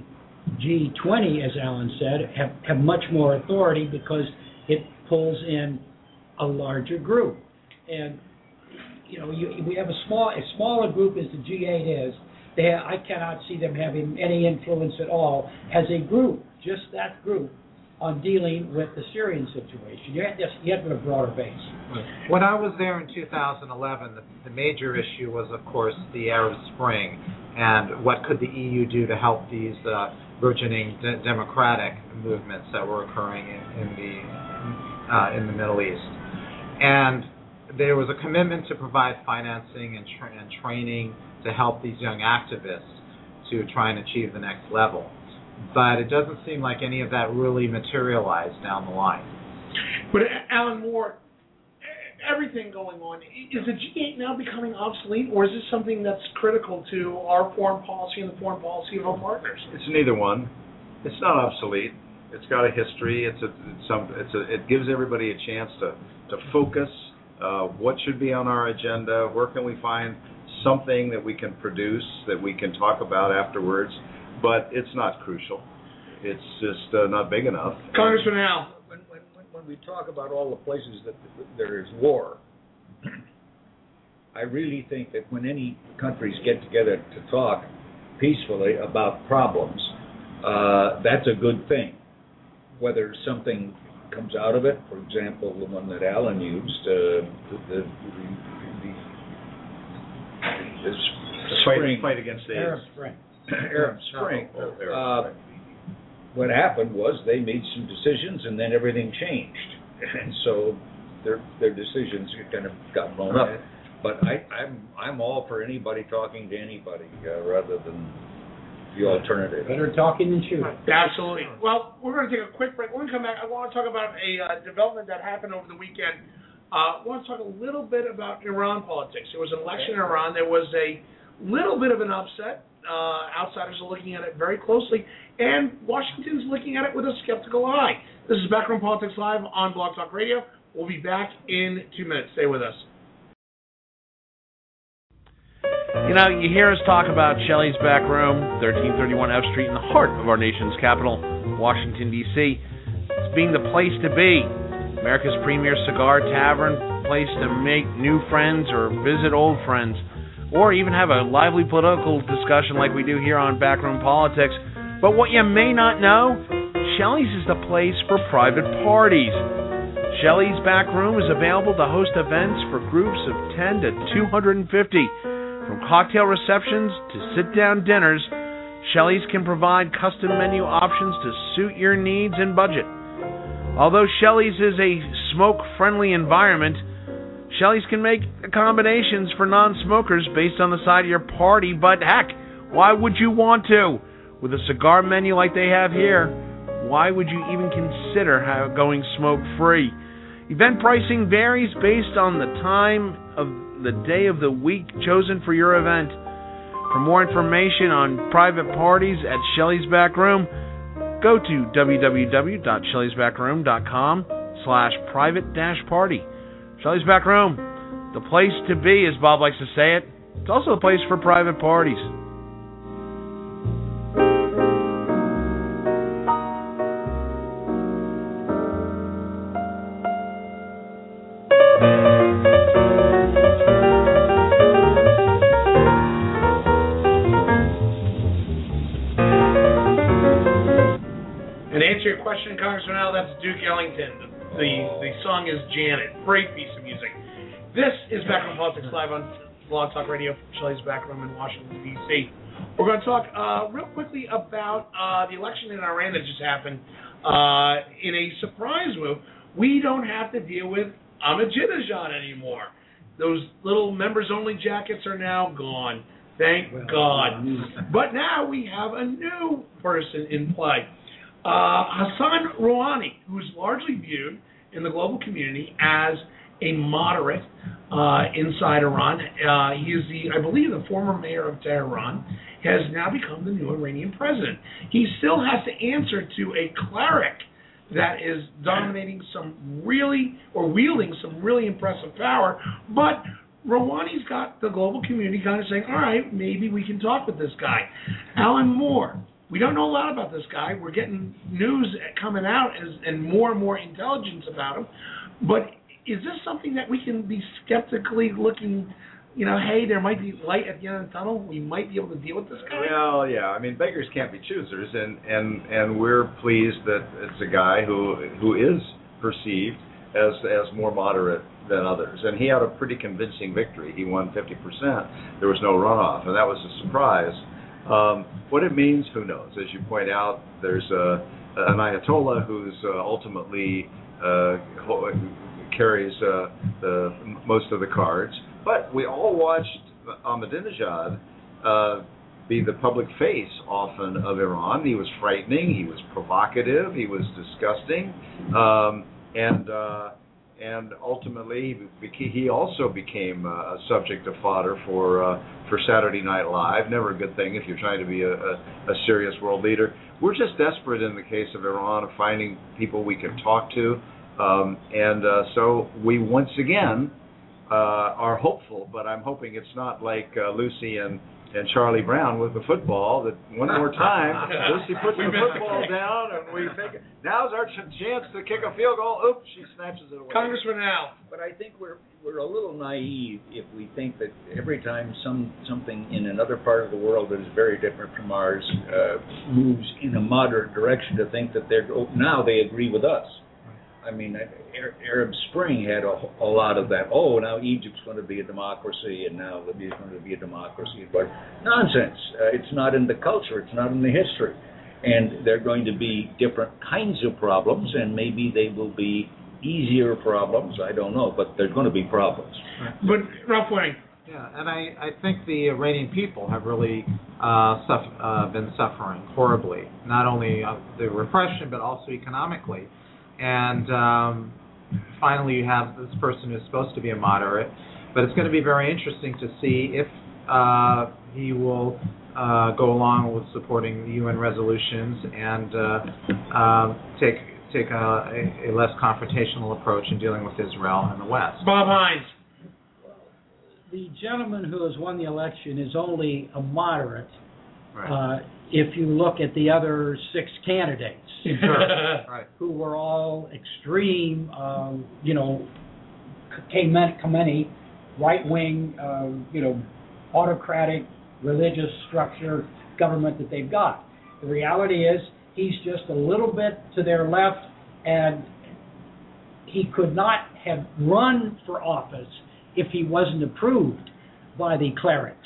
G20, as Alan said, have have much more authority because it pulls in a larger group, and you know you, we have a small a smaller group as the G8 is. They I cannot see them having any influence at all as a group, just that group, on dealing with the Syrian situation. You have to, you have a broader base. When I was there in 2011, the, the major issue was, of course, the Arab Spring and what could the EU do to help these uh, burgeoning de- democratic movements that were occurring in, in the uh, in the Middle East. And there was a commitment to provide financing and, tra- and training to help these young activists to try and achieve the next level. But it doesn't seem like any of that really materialized down the line. But Alan Moore, everything going on, is the G8 now becoming obsolete, or is this something that's critical to our foreign policy and the foreign policy of our partners? It's neither one. It's not obsolete. It's got a history. It's a it's some it's a it gives everybody a chance to to focus. Uh, what should be on our agenda? Where can we find something that we can produce that we can talk about afterwards? But it's not crucial. It's just uh, not big enough. Congressman Al. When, when, when- when we talk about all the places that there is war, I really think that when any countries get together to talk peacefully about problems, uh, that's a good thing. Whether something comes out of it, for example, the one that Alan used, uh, the, the, the, the, the Fight- spring, fight against the Arab Spring. Arab Spring. Oh, Arab Uh, what happened was they made some decisions and then everything changed, and so their their decisions kind of got blown up. But I, I'm I'm all for anybody talking to anybody uh, rather than the alternative. Better talking than shooting. Absolutely. Well, we're going to take a quick break. When we come back, I want to talk about a uh, development that happened over the weekend. Uh, I want to talk a little bit about Iran politics. There was an election in Iran. There was a little bit of an upset. Uh, outsiders are looking at it very closely, and Washington's looking at it with a skeptical eye. This is Backroom Politics Live on Blog Talk Radio. We'll be back in two minutes. Stay with us. You know, you hear us talk about Shelley's Back Room, 1331 F Street, in the heart of our nation's capital, Washington, D.C. It's being the place to be. America's premier cigar tavern, place to make new friends or visit old friends, or even have a lively political discussion like we do here on Backroom Politics. But what you may not know, Shelley's is the place for private parties. Shelley's Back Room is available to host events for groups of 10 to 250. From cocktail receptions to sit down dinners, Shelley's can provide custom menu options to suit your needs and budget. Although Shelley's is a smoke friendly environment, Shelley's can make accommodations for non smokers based on the side of your party, but heck, why would you want to? With a cigar menu like they have here, why would you even consider going smoke free? Event pricing varies based on the time of the day of the week chosen for your event. For more information on private parties at Shelley's Back Room, go to www.shelley'sbackroom.com slash private dash party. Shelley's Back Room, the place to be, as Bob likes to say it. It's also a place for private parties. Song is Janet. Great piece of music. This is Backroom Politics live on Blog Talk Radio, Shelley's Backroom in Washington D.C. We're going to talk uh, real quickly about uh, the election in Iran that just happened. Uh, in a surprise move, we don't have to deal with Ahmadinejad anymore. Those little members-only jackets are now gone. Thank God. But now we have a new person in play. Uh, Hassan Rouhani, who is largely viewed in the global community as a moderate uh, inside Iran. Uh, he is the, I believe, the former mayor of Tehran, has now become the new Iranian president. He still has to answer to a cleric that is dominating some really, or wielding some really impressive power, but Rouhani's got the global community kind of saying, all right, maybe we can talk with this guy. Alan Moore, we don't know a lot about this guy. We're getting news coming out as, and more and more intelligence about him. But is this something that we can be skeptically looking? You know, hey, there might be light at the end of the tunnel. We might be able to deal with this guy. Well, yeah. I mean, beggars can't be choosers, and and and we're pleased that it's a guy who who is perceived as as more moderate than others, and he had a pretty convincing victory. He won 50 percent. There was no runoff, and that was a surprise. Um, what it means, who knows? As you point out, there's a, an Ayatollah who's uh, ultimately uh, carries uh, the most of the cards. But we all watched Ahmadinejad uh, be the public face often of Iran. He was frightening. He was provocative. He was disgusting, um, and uh, and ultimately he also became a subject of fodder for uh, for Saturday Night Live. Never a good thing if you're trying to be a, a, a serious world leader. We're just desperate in the case of Iran of finding people we can talk to, um, and uh, so we once again uh, are hopeful. But I'm hoping it's not like uh, Lucy and and Charlie Brown with the football. That one more time, Lucy puts the football down, and we think now's our ch- chance to kick a field goal. Oops, she snatches it away. Congressman Al. But I think we're we're a little naive if we think that every time some something in another part of the world that is very different from ours uh, moves in a moderate direction to think that they're oh, now they agree with us. I mean, Arab Spring had a, a lot of that. Oh, now Egypt's going to be a democracy, and now Libya's going to be a democracy. But nonsense. Uh, it's not in the culture. It's not in the history. And they're going to be different kinds of problems, and maybe they will be easier problems. I don't know, but there's going to be problems. But Ralph Wang. Yeah, and I, I think the Iranian people have really uh, suff- uh, been suffering horribly, not only of the repression but also economically. And um, finally, you have this person who's supposed to be a moderate, but it's going to be very interesting to see if uh, he will uh, go along with supporting the UN resolutions and uh, um, take take a, a, a less confrontational approach in dealing with Israel and the West. Bob Hines. The gentleman who has won the election is only a moderate uh, if you look at the other six candidates. right. who were all extreme, um, you know, Khamenei, Khamenei right-wing, um, you know, autocratic, religious structure government that they've got. The reality is he's just a little bit to their left, and he could not have run for office if he wasn't approved by the clerics,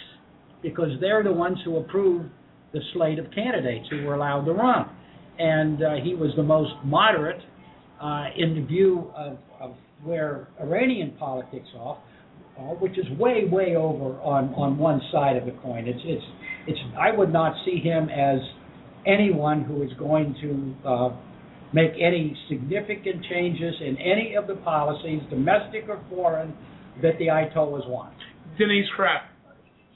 because they're the ones who approve the slate of candidates who were allowed to run, and uh, he was the most moderate uh, in the view of, of where Iranian politics off, uh, which is way way over on on one side of the coin. It's it's it's. I would not see him as anyone who is going to uh, make any significant changes in any of the policies, domestic or foreign, that the Ayatollahs want. Denise Krepp.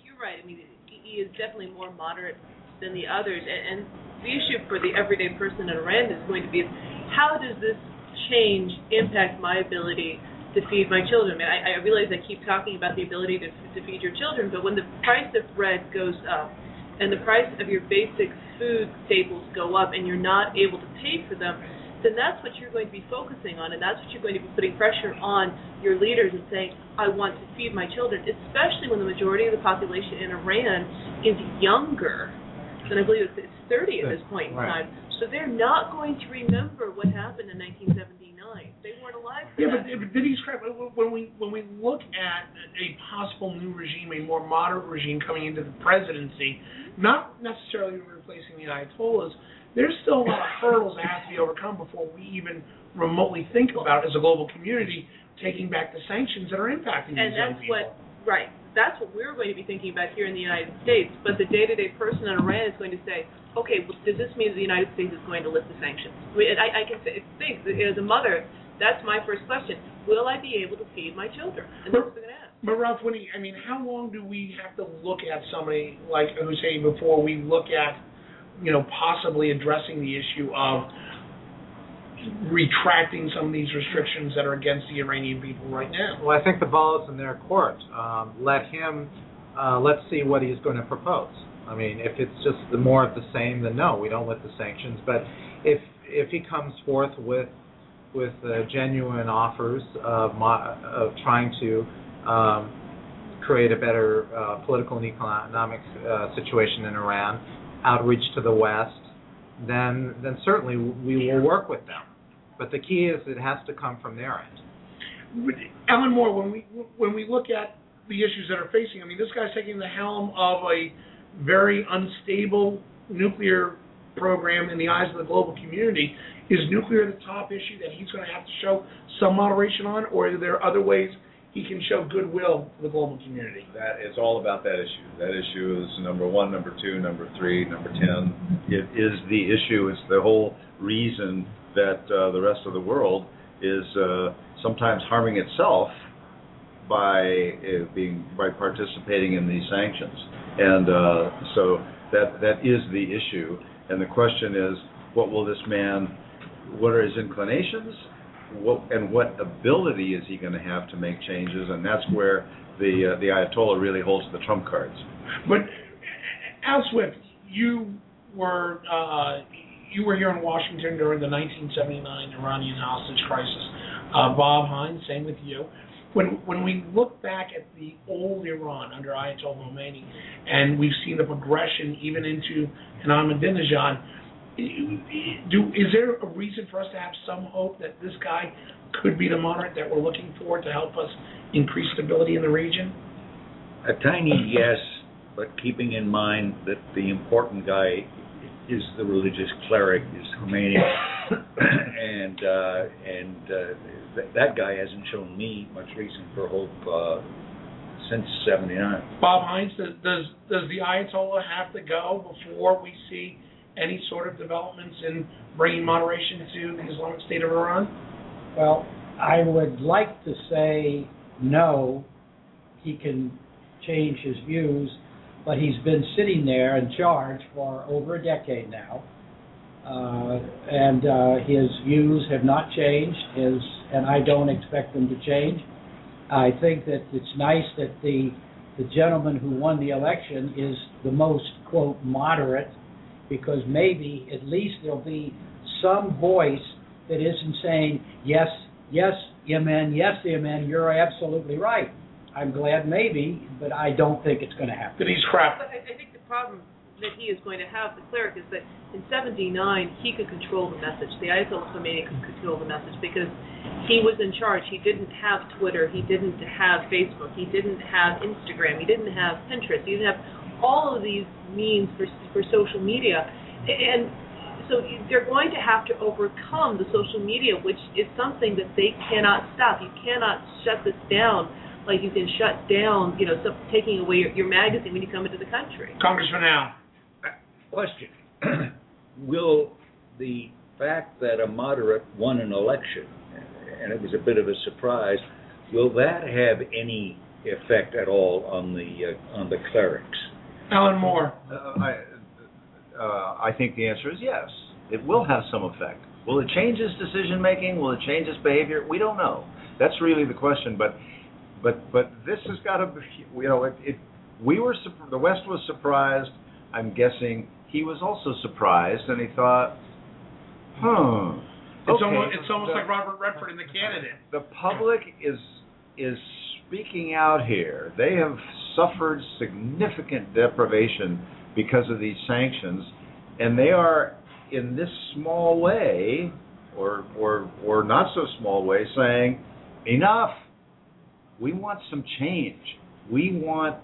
You're right. I mean, he is definitely more moderate than the others, and, and the issue for the everyday person in Iran is going to be how does this change impact my ability to feed my children? I, mean, I, I realize I keep talking about the ability to, to feed your children, but when the price of bread goes up and the price of your basic food staples go up and you're not able to pay for them, then that's what you're going to be focusing on, and that's what you're going to be putting pressure on your leaders and saying, I want to feed my children, especially when the majority of the population in Iran is younger than I believe it's it's 30 at this point in Right. time. So they're not going to remember what happened in 1979. They weren't alive for Yeah, that. but, but Denise Krepp, when we when we look at a possible new regime, a more moderate regime coming into the presidency, not necessarily replacing the Ayatollahs, there's still a lot of hurdles that have to be overcome before we even remotely think about, as a global community, taking back the sanctions that are impacting and these young people. And that's what right that's what we're going to be thinking about here in the united states. But the day-to-day person in iran is going to say okay well, does this mean the united states is going to lift the sanctions? I, mean, I, I can say, think as a mother that's my first question. Will i be able to feed my children? And that's what going to ask. But Ralph, when he, I mean, how long do we have to look at somebody like Hussein before we look at, you know, possibly addressing the issue of retracting some of these restrictions that are against the Iranian people right now? Well, I think the ball is in their court. Um, let him. Uh, let's see what he's going to propose. I mean, if it's just the more of the same, then no, we don't lift the sanctions. But if if he comes forth with with uh, genuine offers of mo- of trying to um, create a better uh, political and economic uh, situation in Iran, outreach to the West, then then certainly we will work with them. But the key is it has to come from their end. Alan Moore, when we when we look at the issues that are facing, I mean, this guy's taking the helm of a very unstable nuclear program in the eyes of the global community. Is nuclear the top issue that he's going to have to show some moderation on, or are there other ways he can show goodwill to the global community? That it's all about that issue. That issue is number one, number two, number three, number ten. It is the issue. It's the whole reason that uh, the rest of the world is uh, sometimes harming itself by uh, being by participating in these sanctions. And uh, so that that is the issue. And the question is, what will this man? What are his inclinations? What and what ability is he going to have to make changes? And that's where the uh, the Ayatollah really holds the trump cards. But Al Swift, you were uh, you were here in Washington during the 1979 Iranian hostage crisis. Uh, Bob Hines, same with you. When when we look back at the old Iran under Ayatollah Khomeini, and we've seen the progression even into an Ahmadinejad, do is there a reason for us to have some hope that this guy could be the monarch that we're looking for to help us increase stability in the region? A tiny yes, but keeping in mind that the important guy is the religious cleric, is Khomeini, and uh, and uh, th- that guy hasn't shown me much reason for hope uh, since '79. Bob Hines, does, does does the Ayatollah have to go before we see any sort of developments in bringing moderation to the Islamic State of Iran? Well, I would like to say no, he can change his views, but he's been sitting there in charge for over a decade now. Uh, and uh, his views have not changed, his, and I don't expect them to change. I think that it's nice that the the gentleman who won the election is the most quote moderate, because maybe at least there'll be some voice that isn't saying yes, yes, amen, yes, amen. You're absolutely right. I'm glad maybe, but I don't think it's going to happen. Denise Krepp. But I, I think the problem that he is going to have, the cleric, is that in '79 he could control the message. The Ayatollah Khomeini could control the message because he was in charge. He didn't have Twitter. He didn't have Facebook. He didn't have Instagram. He didn't have Pinterest. He didn't have all of these means for for social media, and so they're going to have to overcome the social media, which is something that they cannot stop. You cannot shut this down like you can shut down, you know, some, taking away your, your magazine when you come into the country. Congressman Now, Question. Will the fact that a moderate won an election, and it was a bit of a surprise, will that have any effect at all on the uh, on the clerics? Alan Moore. Uh, I, uh, I think the answer is yes. It will have some effect. Will it change his decision making? Will it change his behavior? We don't know. That's really the question. But but but this has got to be. You know, it, it we were the West was surprised. I'm guessing he was also surprised, and he thought, huh. It's okay, almost it's almost the- like Robert Redford in the candidate. the public is is speaking out here. They have suffered significant deprivation because of these sanctions, and they are in this small way, or or or not so small way, saying, enough. We want some change. We want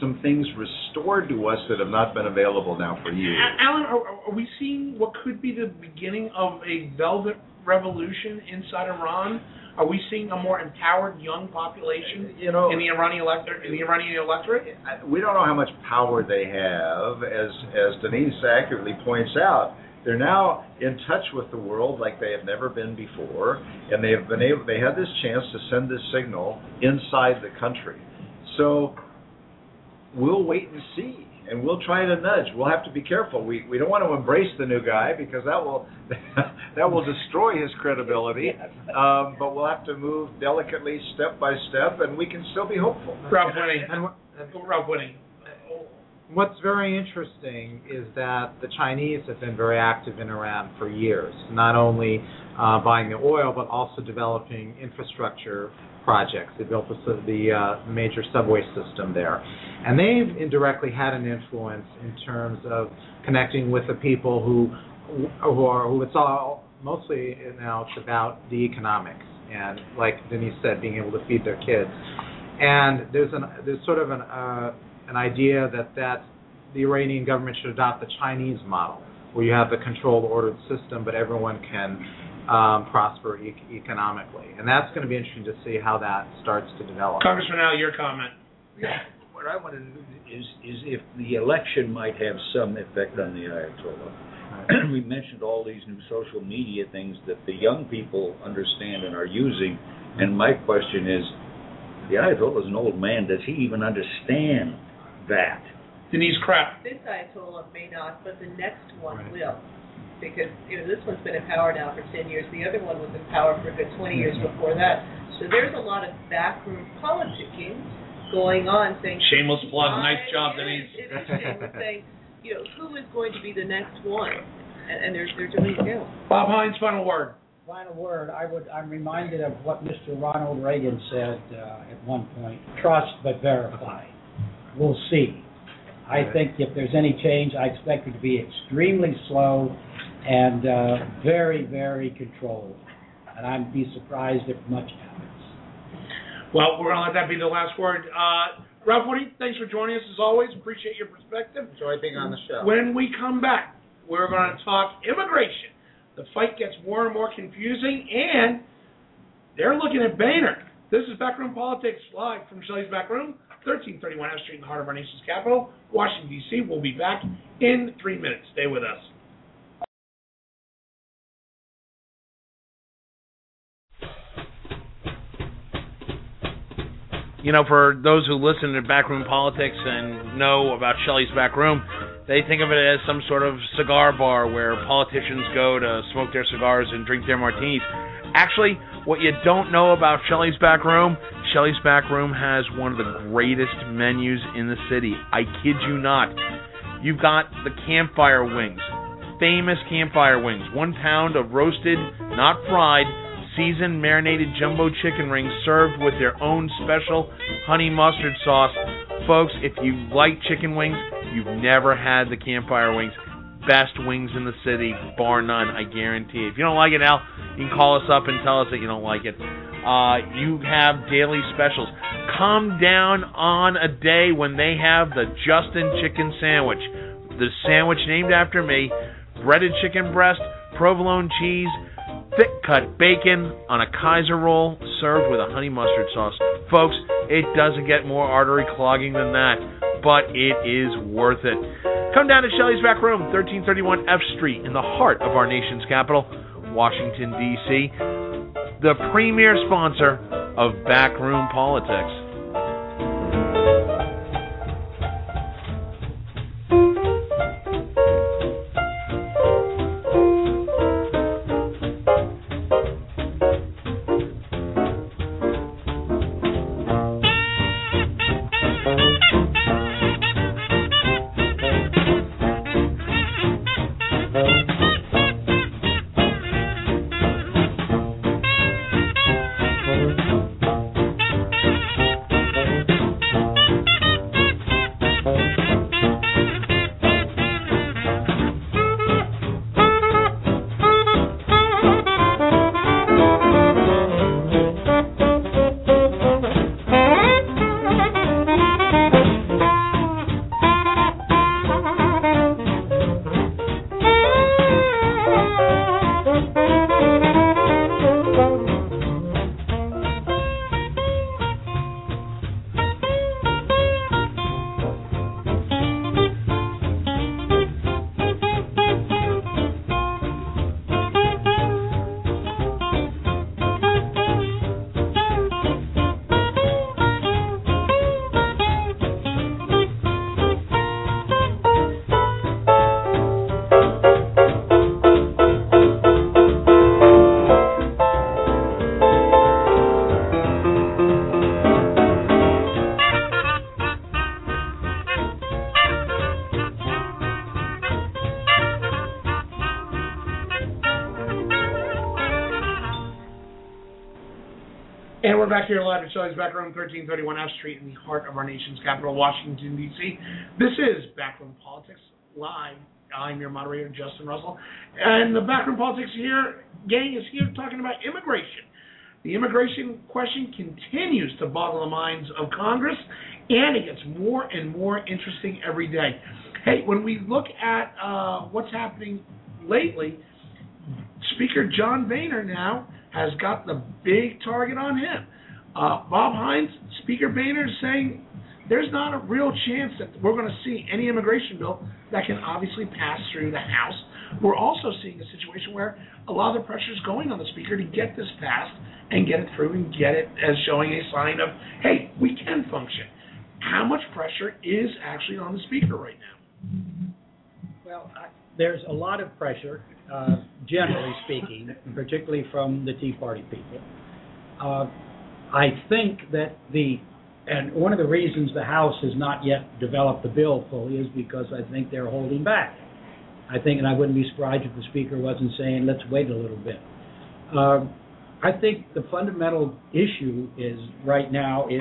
some things restored to us that have not been available now for years. Alan, are, are we seeing what could be the beginning of a velvet revolution inside Iran? Are we seeing a more empowered young population You know, in the Iranian electorate? In the Iranian electorate? we don't know how much power they have, as as Denise accurately points out. They're now in touch with the world like they have never been before, and they have been able. They had this chance to send this signal inside the country. So we'll wait and see, and we'll try to nudge. We'll have to be careful. We we don't want to embrace the new guy because that will that will destroy his credibility. Um, but we'll have to move delicately, step by step, and we can still be hopeful. Ralph Winnie. And Ralph Winnie. What's very interesting is that the Chinese have been very active in Iran for years, not only uh, buying the oil, but also developing infrastructure projects. They built the, the uh, major subway system there. And they've indirectly had an influence in terms of connecting with the people who, who are, who it's all, mostly now it's about the economics. And like Denise said, being able to feed their kids. And there's an there's sort of an uh, an idea that that the Iranian government should adopt the Chinese model, where you have the controlled, ordered system, but everyone can um, prosper e- economically. And that's going to be interesting to see how that starts to develop. Congressman Al, your comment. Yeah. What I wanted to know is is if the election might have some effect on the Ayatollah. we mentioned all these new social media things that the young people understand and are using, and my question is, the Ayatollah is an old man. Does he even understand that? Denise Krepp. This Ayatollah may not, but the next one will. Because you know this one's been in power now for 10 years. The other one was in power for a good 20 years before that. So there's a lot of backroom politicking going on, saying Shameless plug. Nice job, Denise. is- It is shameless saying, you know, who is going to be the next one, and, and they're they're doing it now. Bob Hines, final word. Final word, I would, I'm reminded of what Mr. Ronald Reagan said uh, at one point, trust but verify. We'll see. I think if there's any change, I expect it to be extremely slow and uh, very, very controlled. And I'd be surprised if much happens. Well, we're going to let that be the last word. Uh, Ralph Winnie, thanks for joining us as always. Appreciate your perspective. Enjoy being on the show. When we come back, we're going to talk immigration. The fight gets more and more confusing, and they're looking at Boehner. This is Backroom Politics live from Shelley's Back Room, 1331 F Street in the heart of our nation's capital, Washington, D.C. We'll be back in three minutes. Stay with us. You know, for those who listen to Backroom Politics and know about Shelley's Back Room, they think of it as some sort of cigar bar where politicians go to smoke their cigars and drink their martinis. Actually, what you don't know about Shelley's Back Room, Shelley's Back Room has one of the greatest menus in the city. I kid you not. You've got the campfire wings, famous campfire wings, one pound of roasted, not fried, seasoned marinated jumbo chicken rings served with their own special honey mustard sauce. Folks, if you like chicken wings, you've never had the campfire wings. Best wings in the city, bar none, I guarantee. If you don't like it, Al, you can call us up and tell us that you don't like it. Uh, you have daily specials. come down on a day when they have the Justin chicken sandwich. The sandwich named after me, breaded chicken breast, provolone cheese, thick cut bacon on a Kaiser roll served with a honey mustard sauce. Folks, it doesn't get more artery clogging than that, but it is worth it. Come down to Shelley's Back Room, 1331 F Street, in the heart of our nation's capital, Washington, D.C., the premier sponsor of Backroom Politics. Back here live at Shelley's Backroom, 1331 F Street, in the heart of our nation's capital, Washington, D.C. This is Backroom Politics Live. I'm your moderator, Justin Russell. And the Backroom Politics here gang is here talking about immigration. The immigration question continues to boggle the minds of Congress, and it gets more and more interesting every day. Hey, when we look at uh, what's happening lately, Speaker John Boehner now has got the big target on him. Uh, Bob Hines, Speaker Boehner, saying there's not a real chance that we're going to see any immigration bill that can obviously pass through the House. We're also seeing a situation where a lot of the pressure is going on the Speaker to get this passed and get it through and get it as showing a sign of, hey, we can function. How much pressure is actually on the Speaker right now? Well, I, there's a lot of pressure, uh, generally speaking, particularly from the Tea Party people. Uh, I think that the and one of the reasons the House has not yet developed the bill fully is because I think they're holding back. I think, and I wouldn't be surprised if the Speaker wasn't saying, let's wait a little bit. Uh, I think the fundamental issue is right now is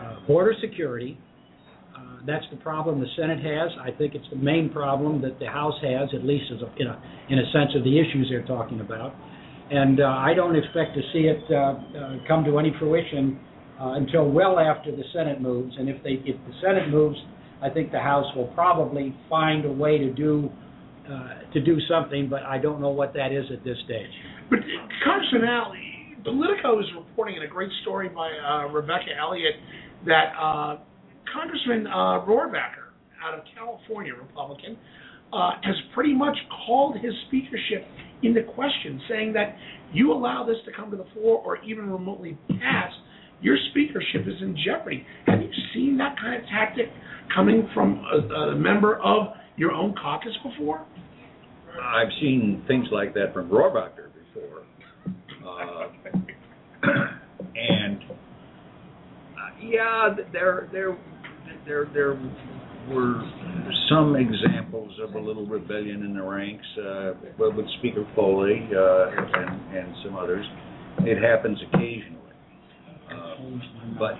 uh, border security. Uh, that's the problem the Senate has. I think it's the main problem that the House has, at least as a, in a in a sense of the issues they're talking about. And uh, I don't expect to see it uh, uh, come to any fruition uh, until well after the Senate moves. And if they if the Senate moves, I think the House will probably find a way to do uh, to do something, but I don't know what that is at this stage. But Congressman Alley, Politico is reporting in a great story by Rebecca Elliott that Congressman Rohrabacher out of California, Republican, has pretty much called his speakership into question, saying that you allow this to come to the floor or even remotely pass, your speakership is in jeopardy. Have you seen that kind of tactic coming from a, a member of your own caucus before? I've seen things like that from Rohrabacher before, uh, and uh, yeah, there there were some examples of a little rebellion in the ranks uh, with Speaker Foley uh, and, and some others. It happens occasionally, uh, but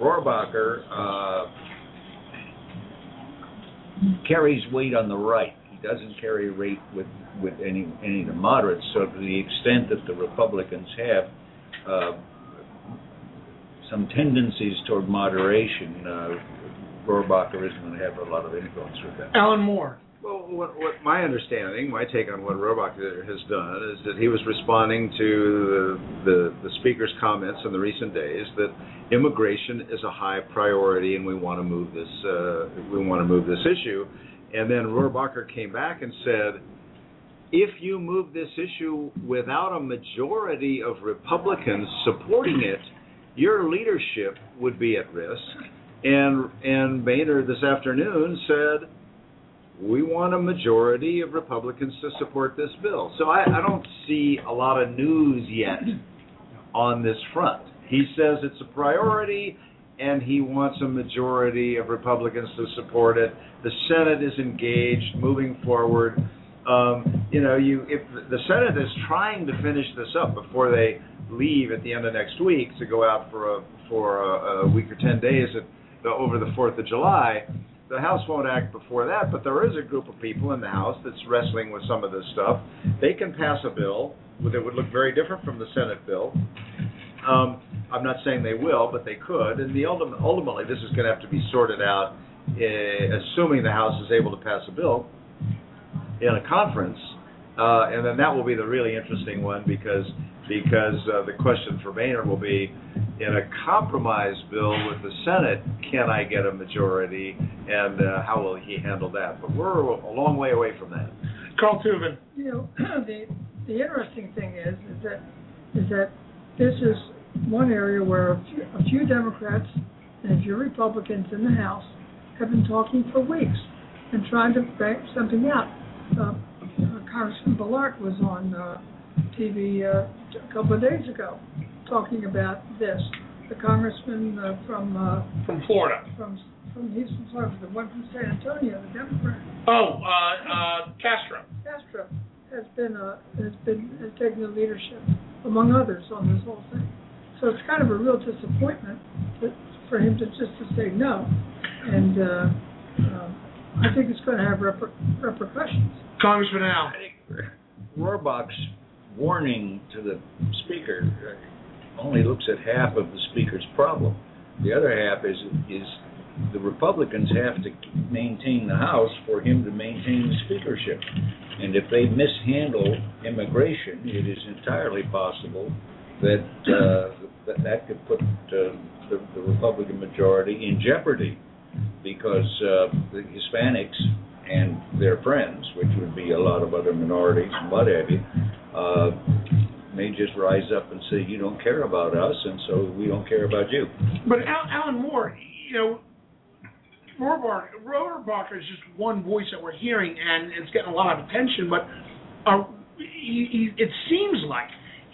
Rohrabacher uh, carries weight on the right He doesn't carry weight with with any any of the moderates. So to the extent that the Republicans have uh, some tendencies toward moderation, uh, Rohrabacher isn't going to have a lot of influence with that. Alan Moore. Well, what, what my understanding, my take on what Rohrabacher has done is that he was responding to the, the the speaker's comments in the recent days that immigration is a high priority and we want to move this uh, we want to move this issue, and then Rohrabacher came back and said, if you move this issue without a majority of Republicans supporting it, your leadership would be at risk. And and Boehner this afternoon said we want a majority of Republicans to support this bill. So I, I don't see a lot of news yet on this front. He says it's a priority and he wants a majority of Republicans to support it. The Senate is engaged, moving forward. Um, you know, you if the Senate is trying to finish this up before they leave at the end of next week to go out for a for a, a week or ten days at the, over the Fourth of July the House won't act before that, but there is a group of people in the House that's wrestling with some of this stuff. They can pass a bill that would look very different from the Senate bill. Um, I'm not saying they will, but they could. And the ultimate, ultimately, this is going to have to be sorted out, uh, assuming the House is able to pass a bill in a conference. Uh, and then that will be the really interesting one because because uh, the question for Boehner will be in a compromise bill with the Senate, can I get a majority, and uh, how will he handle that? But we're a long way away from that. Carl Tubin. You know, the the interesting thing is is that is that this is one area where a few, a few Democrats and a few Republicans in the House have been talking for weeks and trying to bank something out. Uh, Congressman Balart was on uh, TV uh, a couple of days ago talking about this. The congressman uh, from uh, from Florida. From from he's from Florida, the one from San Antonio, the Democrat. Oh, uh, uh, Castro. Castro has been uh, has been has taken the leadership among others on this whole thing. So it's kind of a real disappointment that, for him to just to say no, and uh, uh, I think it's going to have reper- repercussions. Congressman Al. Rohrabacher's warning to the speaker only looks at half of the speaker's problem. The other half is is the Republicans have to maintain the House for him to maintain the speakership. And if they mishandle immigration, it is entirely possible that uh, that, that could put uh, the, the Republican majority in jeopardy because uh, the Hispanics and their friends, which would be a lot of other minorities and what have you, uh, may just rise up and say, "You don't care about us, and so we don't care about you." But Al- Alan Moore, you know, Rohrabacher is just one voice that we're hearing, and it's getting a lot of attention. But uh, he, he, it seems like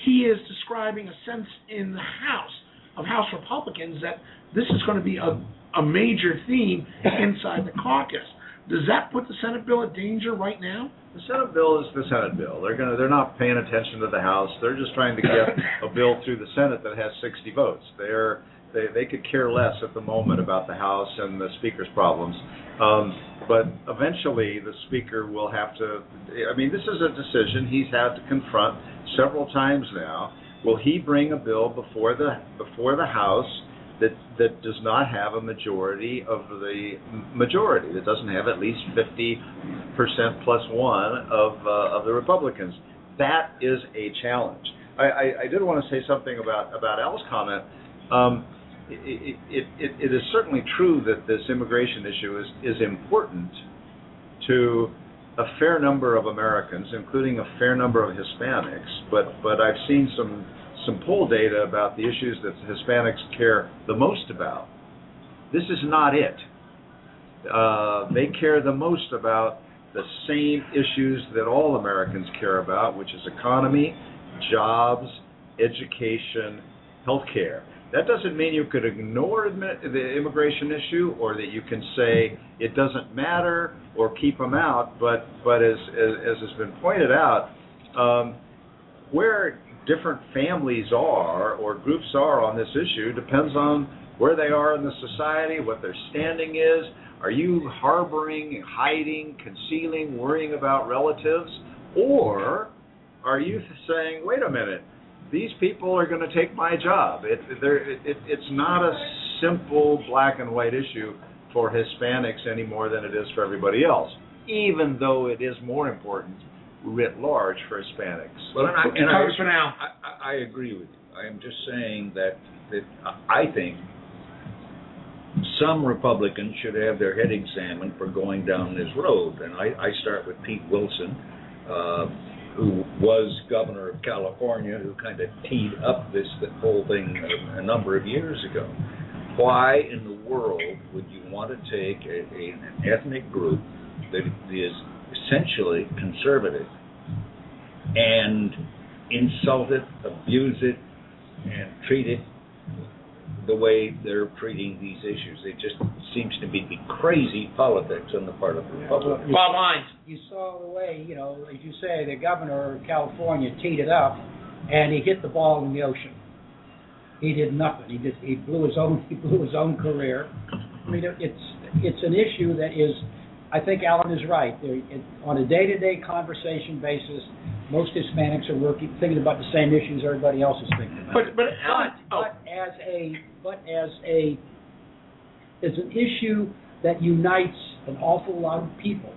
he is describing a sense in the House of House Republicans that this is going to be a, a major theme inside the caucus. Does that put the Senate bill at danger right now? The Senate bill is the Senate bill. They're going to they're not paying attention to the House. They're just trying to get a bill through the Senate that has 60 votes. They're they they could care less at the moment about the House and the Speaker's problems. Um, but eventually, the Speaker will have to. I mean, this is a decision he's had to confront several times now. Will he bring a bill before the before the House that that does not have a majority of the majority that doesn't have at least 50 percent plus one of uh, of the Republicans? That is a challenge. I, I, I did want to say something about about Al's comment. Um, it, it, it, it is certainly true that this immigration issue is, is important to a fair number of Americans, including a fair number of Hispanics. But but I've seen some some poll data about the issues that Hispanics care the most about. This is not it. Uh, they care the most about the same issues that all Americans care about, which is economy, jobs, education, health care. That doesn't mean you could ignore the immigration issue or that you can say it doesn't matter or keep them out. But but as as, as has been pointed out, um, where different families are or groups are on this issue depends on where they are in the society, what their standing is. Are you harboring, hiding, concealing, worrying about relatives, or are you saying, wait a minute? these people are going to take my job. It, it, it, it's not a simple black and white issue for Hispanics any more than it is for everybody else, even though it is more important writ large for Hispanics. Well, and I, and I, Congressman Al. I, I agree with you. I am just saying that that I think some Republicans should have their head examined for going down this road, and I, I start with Pete Wilson, uh, who was governor of California, who kind of teed up this whole thing a, a number of years ago. Why in the world would you want to take a, a, an ethnic group that is essentially conservative and insult it, abuse it, and treat it the way they're treating these issues. It just seems to be the crazy politics on the part of the Republicans. Bob Hines. You saw the way, you know, as you say, the governor of California teed it up, and he hit the ball in the ocean. He did nothing. He just he blew his own he blew his own career. I mean, it's it's an issue that is, I think Alan is right. On a day-to-day conversation basis, most Hispanics are working thinking about the same issues everybody else is thinking about. But but Alan, oh, but as a but as a as an issue that unites an awful lot of people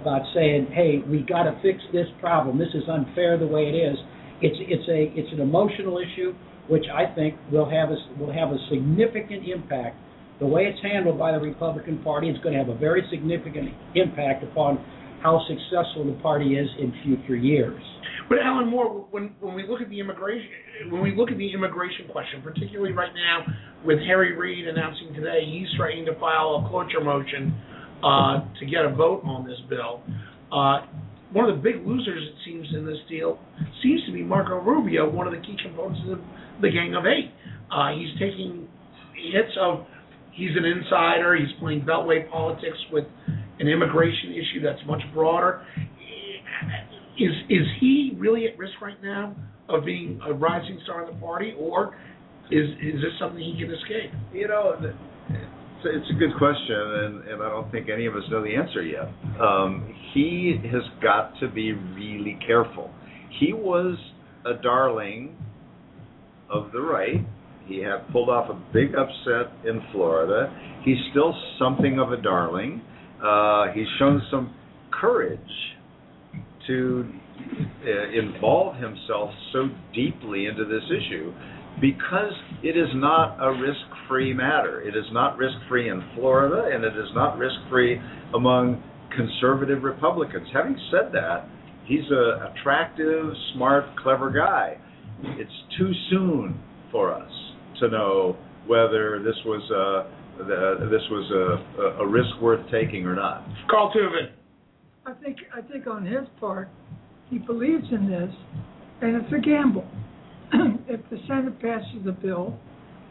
about saying, hey, we got to fix this problem. This is unfair the way it is. It's it's a it's an emotional issue which I think will have a will have a significant impact. The way it's handled by the Republican Party is going to have a very significant impact upon how successful the party is in future years. But Alan Moore, when when we look at the immigration, when we look at the immigration question, particularly right now with Harry Reid announcing today he's threatening to file a cloture motion uh, to get a vote on this bill. Uh, one of the big losers, it seems, in this deal seems to be Marco Rubio, one of the key components of the Gang of Eight. Uh, he's taking hits of he's an insider. He's playing beltway politics with an immigration issue that's much broader. Is is he really at risk right now of being a rising star in the party, or is is this something he can escape? You know, it's, it's a good question, and, and I don't think any of us know the answer yet. Um, he has got to be really careful. He was a darling of the right. He had pulled off a big upset in Florida. He's still something of a darling. Uh, he's shown some courage to uh, involve himself so deeply into this issue because it is not a risk-free matter. It is not risk-free in Florida, and it is not risk-free among conservative Republicans. Having said that, he's an attractive, smart, clever guy. It's too soon for us to know whether this was a, the, this was a, a risk worth taking or not. Carl Tuvin. I think I think on his part, he believes in this, and it's a gamble. if the Senate passes the bill,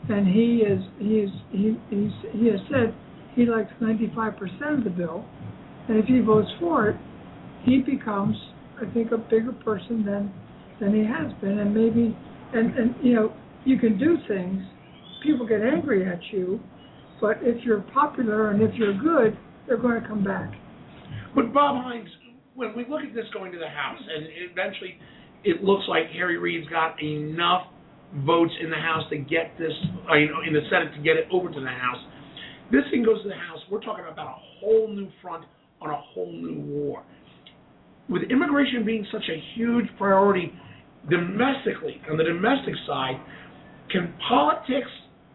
then he is he is he he's, he has said he likes 95% of the bill, and if he votes for it, he becomes I think a bigger person than than he has been, and maybe and and you know you can do things, people get angry at you, but if you're popular and if you're good, they're going to come back. But Bob Hines, when we look at this going to the House, and eventually it looks like Harry Reid's got enough votes in the House to get this, uh, you know, in the Senate to get it over to the House. This thing goes to the House. We're talking about a whole new front on a whole new war. With immigration being such a huge priority domestically, on the domestic side, can politics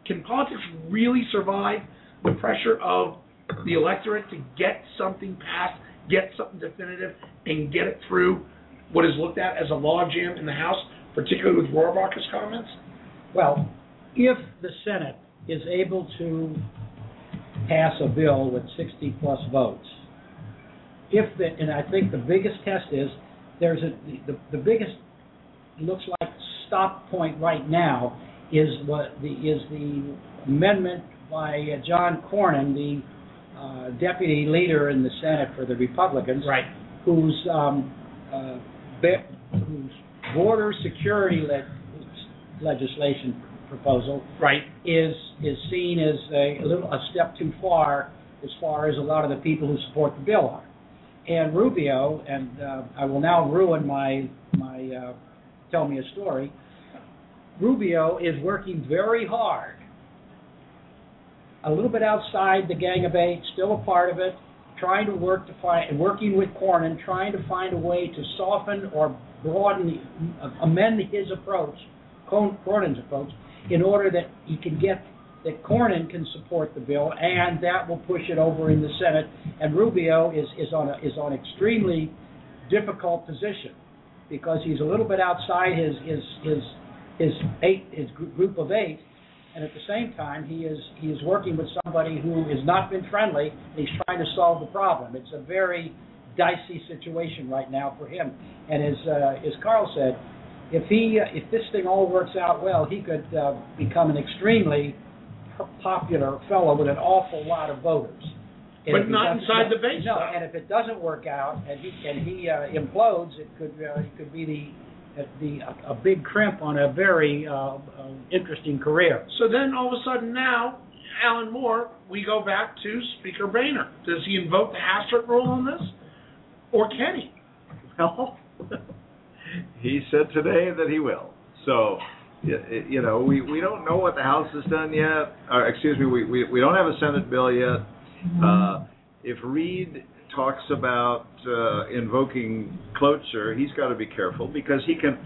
can politics really survive the pressure of the electorate to get something passed, get something definitive, and get it through what is looked at as a logjam in the House, particularly with Rohrabacher's comments? Well, if the Senate is able to pass a bill with 60 plus votes, if the, and I think the biggest test is there's a the, the biggest looks like stop point right now is what the is the amendment by uh, John Cornyn, the uh, deputy leader in the Senate for the Republicans, right. whose um, uh, be- whose border security le- legislation proposal right. is is seen as a, a little a step too far as far as a lot of the people who support the bill are. And Rubio, and uh, I will now ruin my my uh, tell me a story. Rubio is working very hard, a little bit outside the Gang of Eight, still a part of it, trying to work to find, working with Cornyn, trying to find a way to soften or broaden, amend his approach, Cornyn's approach, in order that he can get that Cornyn can support the bill, and that will push it over in the Senate. And Rubio is is on a, is on extremely difficult position because he's a little bit outside his his his his eight his group of eight, and at the same time he is he is working with somebody who has not been friendly and he's trying to solve the problem. It's a very dicey situation right now for him. And as uh, as Carl said, if he uh, if this thing all works out well, he could uh, become an extremely popular fellow with an awful lot of voters. And But not inside the base, No, and if it doesn't work out and he and he uh, implodes, it could uh, it could be the the a, a big crimp on a very uh, uh, interesting career. So then all of a sudden now, Alan Moore, we go back to Speaker Boehner. Does he invoke the Hastert rule on this, or can he? Well, he said today that he will. So, you know, we, we don't know what the House has done yet. Or, excuse me, we, we, we don't have a Senate bill yet. Uh, if Reid talks about uh, invoking cloture, he's got to be careful because he can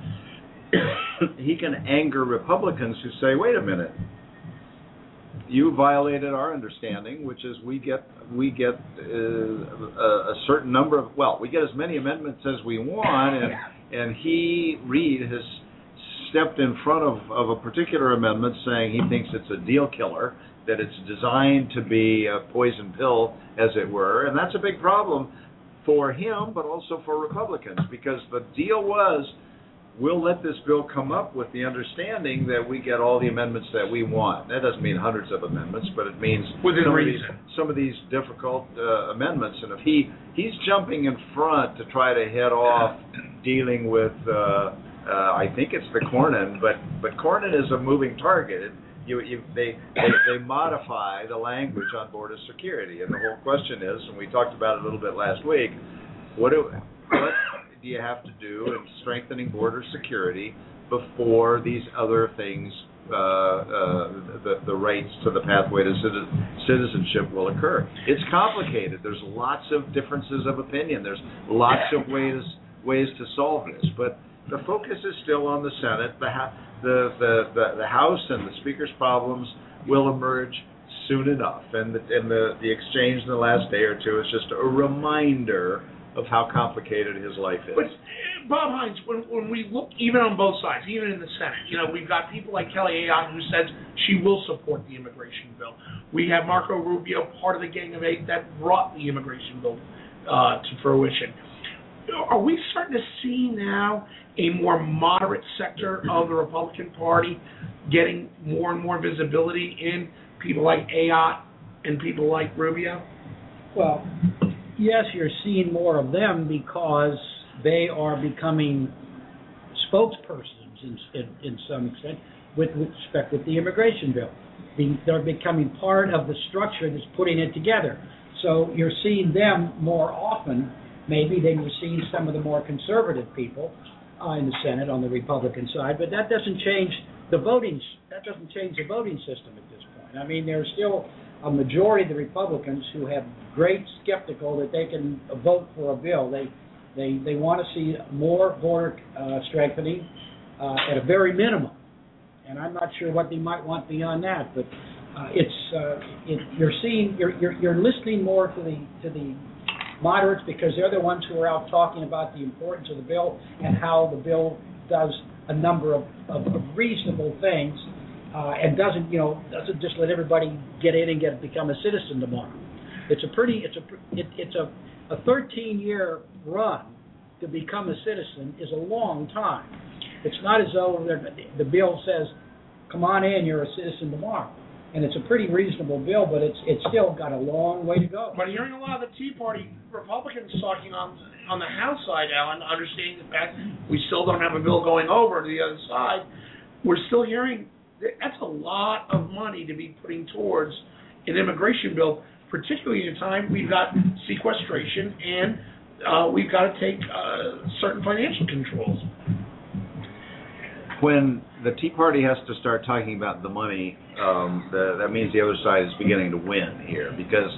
he can anger Republicans who say, "Wait a minute, you violated our understanding, which is we get we get uh, a, a certain number of well, we get as many amendments as we want, and and he Reid has stepped in front of, of a particular amendment saying he thinks it's a deal killer, that it's designed to be a poison pill, as it were, and that's a big problem for him, but also for Republicans, because the deal was we'll let this bill come up with the understanding that we get all the amendments that we want. That doesn't mean hundreds of amendments, but it means Within some reason. Of these, some of these difficult uh, amendments. And if he he's jumping in front to try to head off dealing with, uh, uh, I think it's the Cornyn, but but Cornyn is a moving target. It, you, you, they, they they modify the language on border security, and the whole question is, and we talked about it a little bit last week. What do what do you have to do in strengthening border security before these other things, uh, uh, the, the rights to the pathway to citizenship will occur? It's complicated. There's lots of differences of opinion. There's lots of ways ways to solve this, but the focus is still on the Senate. The, the, the, the, the House and the Speaker's problems will emerge soon enough, and the, and the, the exchange in the last day or two is just a reminder of how complicated his life is. But Bob Hines, when when we look even on both sides, even in the Senate, you know, we've got people like Kelly Ayotte who says she will support the immigration bill. We have Marco Rubio, part of the Gang of Eight, that brought the immigration bill uh, to fruition. Are we starting to see now a more moderate sector of the Republican Party getting more and more visibility in people like Ayotte and people like Rubio? Well, yes, you're seeing more of them because they are becoming spokespersons in, in, in some extent with, respect with the immigration bill. They're becoming part of the structure that's putting it together. So you're seeing them more often, maybe, you're seeing some of the more conservative people uh, in the Senate on the Republican side. But that doesn't change the voting. That doesn't change the voting system at this point. I mean, there's still a majority of the Republicans who have great skeptical that they can vote for a bill. They they they want to see more border uh, strengthening uh, at a very minimum, and I'm not sure what they might want beyond that. But uh, it's uh, it, you're seeing you're, you're you're listening more to the to the moderates because they're the ones who are out talking about the importance of the bill and how the bill does a number of, of, reasonable things uh, and doesn't you know doesn't just let everybody get in and get become a citizen tomorrow. It's a pretty it's a it, it's a a 13 year run to become a citizen is a long time. It's not as though the bill says, "Come on in, you're a citizen tomorrow," and it's a pretty reasonable bill, but it's it's still got a long way to go. But hearing a lot of the Tea Party Republicans talking on on the House side, Alan, understanding the fact we still don't have a bill going over to the other side, we're still hearing that that's a lot of money to be putting towards an immigration bill, particularly in a time we've got sequestration and uh, we've got to take uh, certain financial controls. when the Tea Party has to start talking about the money. Um, the, that means the other side is beginning to win here because,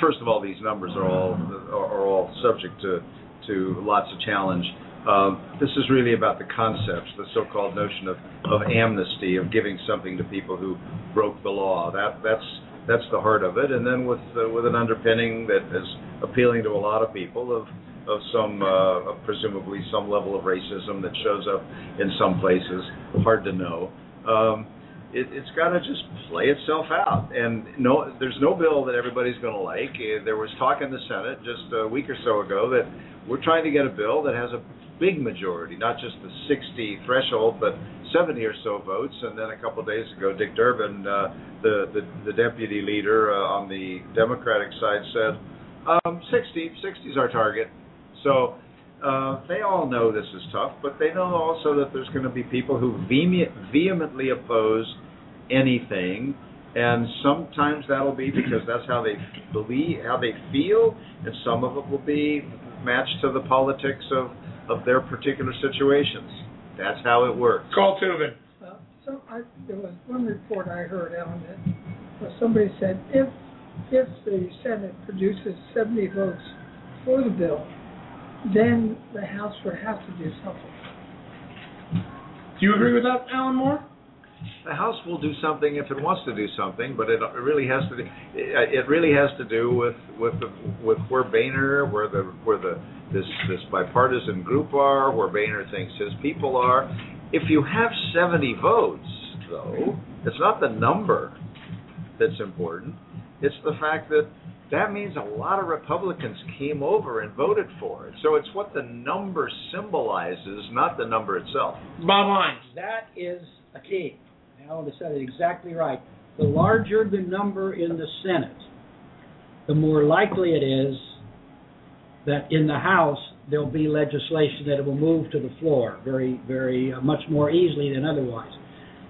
first of all, these numbers are all are all subject to to lots of challenge. Um, this is really about the concepts, the so-called notion of, of amnesty, of giving something to people who broke the law. That that's that's the heart of it. And then with uh, with an underpinning that is appealing to a lot of people of of some uh, presumably some level of racism that shows up in some places. Hard to know. Um, it, it's got to just play itself out. And no, there's no bill that everybody's going to like. Uh, there was talk in the Senate just a week or so ago that we're trying to get a bill that has a big majority, not just the 60 threshold, but 70 or so votes. And then a couple of days ago, Dick Durbin, uh, the, the the deputy leader uh, on the Democratic side, said um, 60. 60 is our target. So uh, they all know this is tough, but they know also that there's going to be people who vehemently oppose anything, and sometimes that'll be because that's how they believe, how they feel, and some of it will be matched to the politics of of their particular situations. That's how it works. Carl Tubin. Uh, so I, there was one report I heard, Alan, that somebody said if if the Senate produces 70 votes for the bill, then the House would have to do something. Do you agree with that, Alan Moore? The House will do something if it wants to do something, but it really has to. It really has to do with with the, with where Boehner, where the where the this this bipartisan group are, where Boehner thinks his people are. If you have 70 votes, though, it's not the number that's important. It's the fact that that means a lot of Republicans came over and voted for it. So it's what the number symbolizes, not the number itself. Bob Hines. That is a key. Alan said it exactly right. The larger the number in the Senate, the more likely it is that in the House there'll be legislation that will move to the floor very, very uh, much more easily than otherwise.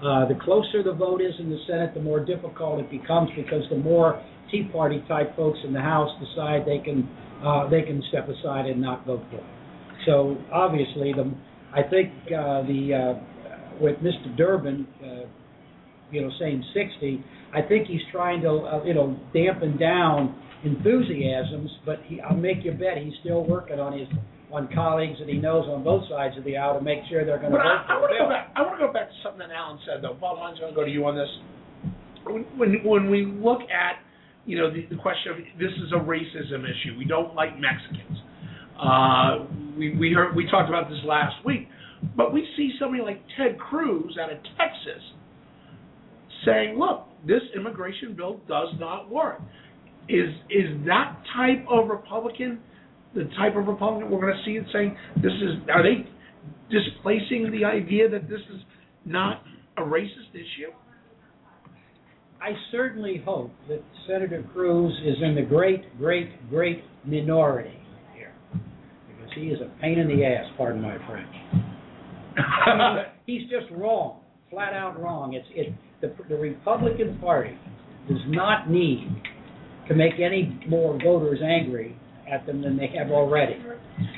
Uh, the closer the vote is in the Senate, the more difficult it becomes because the more Tea Party type folks in the House decide they can uh, they can step aside and not vote for it. So obviously, the I think uh, the uh, with Mr. Durbin, uh, you know, saying 60, I think he's trying to uh, you know dampen down enthusiasms, but he, I'll make you bet he's still working on his on colleagues that he knows on both sides of the aisle to make sure they're going to vote I, I want to go back. I want to go back to something that Alan said though. Bob, I'm going to go to you on this. When when, when we look at you know, the, the question of this is a racism issue. We don't like Mexicans. Uh, we we heard we talked about this last week, but we see somebody like Ted Cruz out of Texas saying, "Look, this immigration bill does not work." Is is that type of Republican the type of Republican we're going to see it saying this is? Are they displacing the idea that this is not a racist issue? I certainly hope that Senator Cruz is in the great, great, great minority here, because he is a pain in the ass. Pardon my French. He's just wrong, flat out wrong. It's it. The, the Republican Party does not need to make any more voters angry at them than they have already.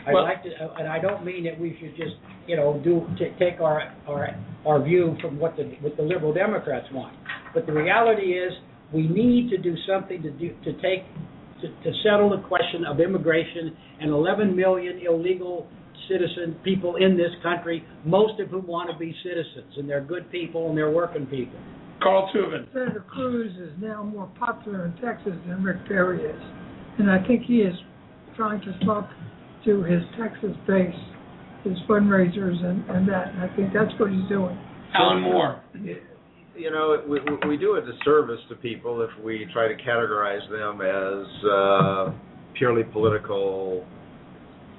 I'd Well- like to, and I don't mean that we should just, you know, do t- take our our our view from what the what the liberal Democrats want. But the reality is, we need to do something to do to take to, to settle the question of immigration and 11 million illegal citizen people in this country, most of whom want to be citizens, and they're good people and they're working people. Carl Tubin. Senator Cruz is now more popular in Texas than Rick Perry is, and I think he is trying to talk to his Texas base, his fundraisers, and, and that. And I think that's what he's doing. Alan Moore. You know, we, we do a disservice to people if we try to categorize them as uh, purely political,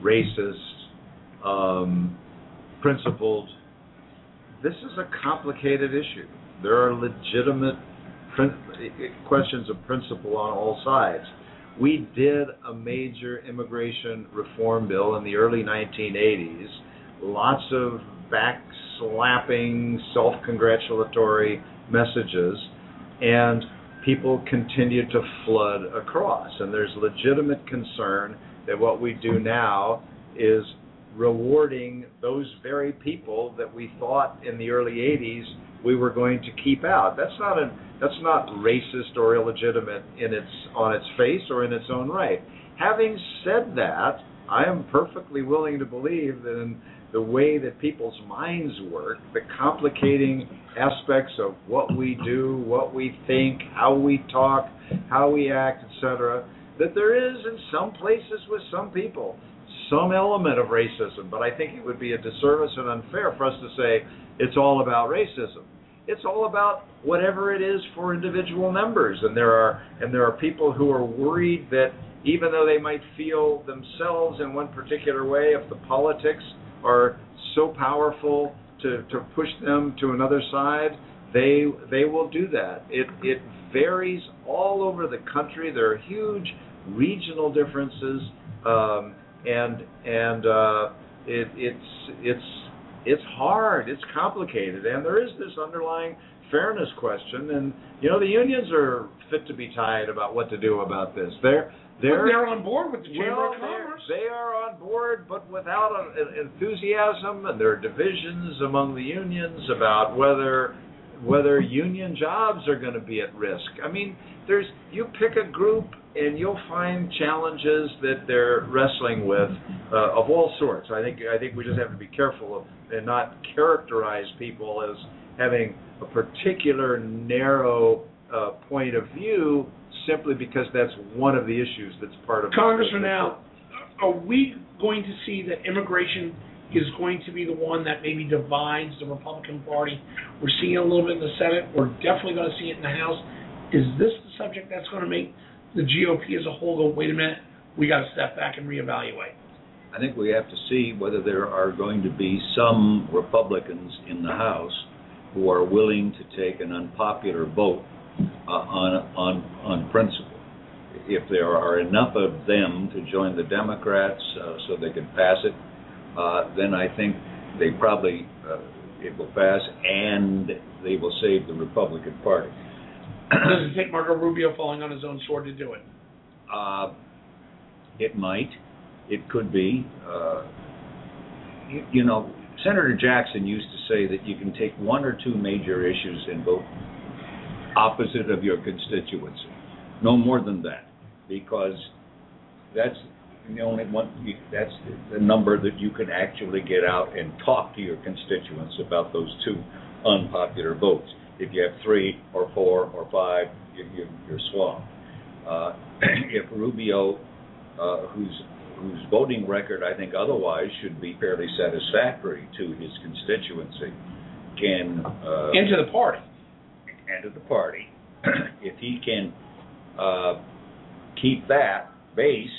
racist, um, principled. This is a complicated issue. There are legitimate prin- questions of principle on all sides. We did a major immigration reform bill in the early 1980s. Lots of backslapping, self-congratulatory messages, and people continue to flood across. And there's legitimate concern that what we do now is rewarding those very people that we thought in the early 80s we were going to keep out. That's not a that's not racist or illegitimate in its on its face or in its own right. Having said that, I am perfectly willing to believe that in the way that people's minds work, the complicating aspects of what we do, what we think, how we talk, how we act, etc., that there is in some places with some people some element of racism, but I think it would be a disservice and unfair for us to say it's all about racism. It's all about whatever it is for individual members, and there are and there are people who are worried that even though they might feel themselves in one particular way, if the politics are so powerful to, to push them to another side, they they will do that. It it varies all over the country. There are huge regional differences. Um, and and uh, it, it's it's it's hard, it's complicated, and there is this underlying fairness question. And you know, the unions are fit to be tied about what to do about this. They're they're, but they're on board with the Chamber well, of Commerce. They are on board, but without a, enthusiasm, and there are divisions among the unions about whether whether union jobs are going to be at risk. I mean, there's you pick a group and you'll find challenges that they're wrestling with uh, of all sorts. I think I think we just have to be careful of, and not characterize people as having a particular narrow uh, point of view simply because that's one of the issues that's part of Congressman. Now, are we going to see that immigration is going to be the one that maybe divides the Republican Party? We're seeing it a little bit in the Senate. We're definitely going to see it in the House. Is this the subject that's going to make the GOP as a whole go, wait a minute, we got to step back and reevaluate? I think we have to see whether there are going to be some Republicans in the House who are willing to take an unpopular vote uh, on on on principle. If there are enough of them to join the Democrats uh, so they can pass it, uh, then I think they probably uh, it will pass and they will save the Republican Party. Does it take Marco Rubio falling on his own sword to do it? Uh, it might. It could be. Uh, you, you know, Senator Jackson used to say that you can take one or two major issues and vote opposite of your constituency. No more than that, because that's the only one. That's the number that you can actually get out and talk to your constituents about those two unpopular votes. If you have three or four or five, you, you, you're swamped. Uh, if Rubio, uh, whose whose voting record I think otherwise should be fairly satisfactory to his constituency, can uh, enter the party. Enter the party. if he can uh, keep that base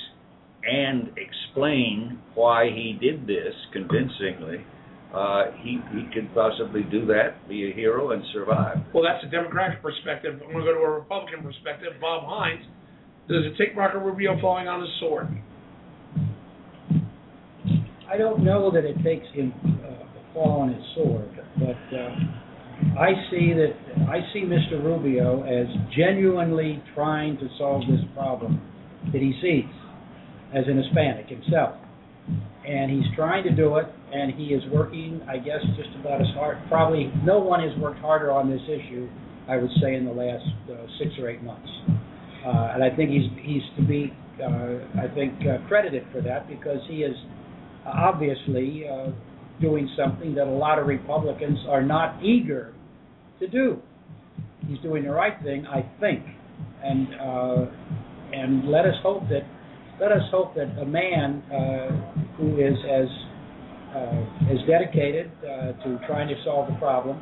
and explain why he did this convincingly, uh, he he could possibly do that, be a hero, and survive. Well, that's a Democratic perspective. I'm going to go to a Republican perspective. Bob Hines, does it take Marco Rubio falling on his sword? I don't know that it takes him uh, fall on his sword, but uh, I see that I see Mr. Rubio as genuinely trying to solve this problem that he sees as an Hispanic himself, and he's trying to do it and he is working, I guess, just about as hard. Probably no one has worked harder on this issue, I would say, in the last uh, six or eight months. Uh, and I think he's he's to be, uh, I think, uh, credited for that because he is obviously uh, doing something that a lot of Republicans are not eager to do. He's doing the right thing, I think, and uh, and let us hope that let us hope that a man uh, who is as uh, is dedicated uh, to trying to solve the problem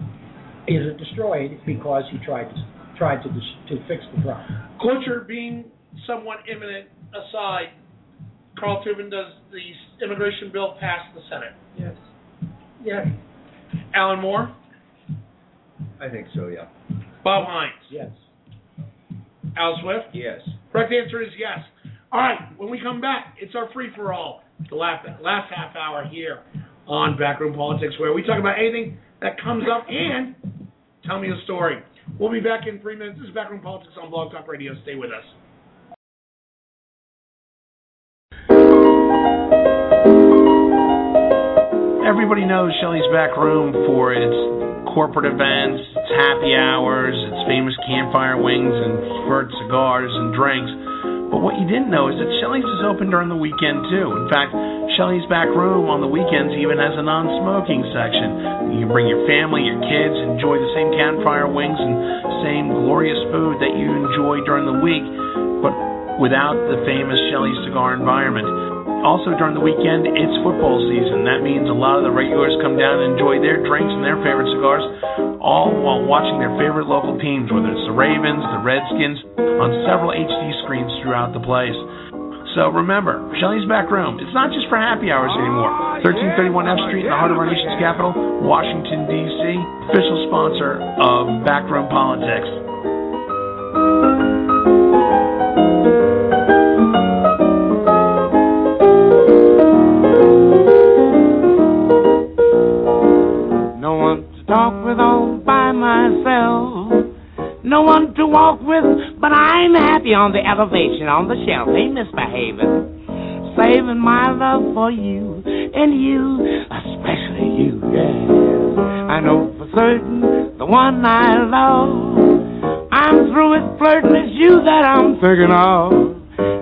isn't destroyed because he tried to tried to to fix the problem. Cloture being somewhat imminent aside, Carl Tubin, does the immigration bill pass the Senate? Yes. Yes. Alan Moore? I think so, yeah. Bob Hines. Yes. Al Swift? Yes. Correct answer is yes. All right, when we come back, it's our free for all the last, last half hour here on Backroom Politics, where we talk about anything that comes up and tell me a story. We'll be back in three minutes. This is Backroom Politics on Blog Talk Radio. Stay with us. everybody knows Shelley's Back Room for its corporate events, its happy hours, its famous campfire wings and squirt cigars and drinks. But what you didn't know is that Shelley's is open during the weekend too. In fact, Shelley's Back Room on the weekends even has a non-smoking section. You can bring your family, your kids, enjoy the same campfire wings and same glorious food that you enjoy during the week, but without the famous Shelley's cigar environment. Also during the weekend, it's football season. That means a lot of the regulars come down and enjoy their drinks and their favorite cigars, all while watching their favorite local teams, whether it's the Ravens, the Redskins, on several HD screens throughout the place. So remember, Shelley's Back Room, it's not just for happy hours anymore. 1331 F Street in the heart of our nation's capital, Washington, D.C., official sponsor of Backroom Politics. Talk with all by myself. No one to walk with, but I'm happy on the elevation, on the shelf. Ain't misbehaving. Saving my love for you, and you, especially you, yeah. I know for certain the one I love. I'm through with flirting, it's you that I'm thinking of.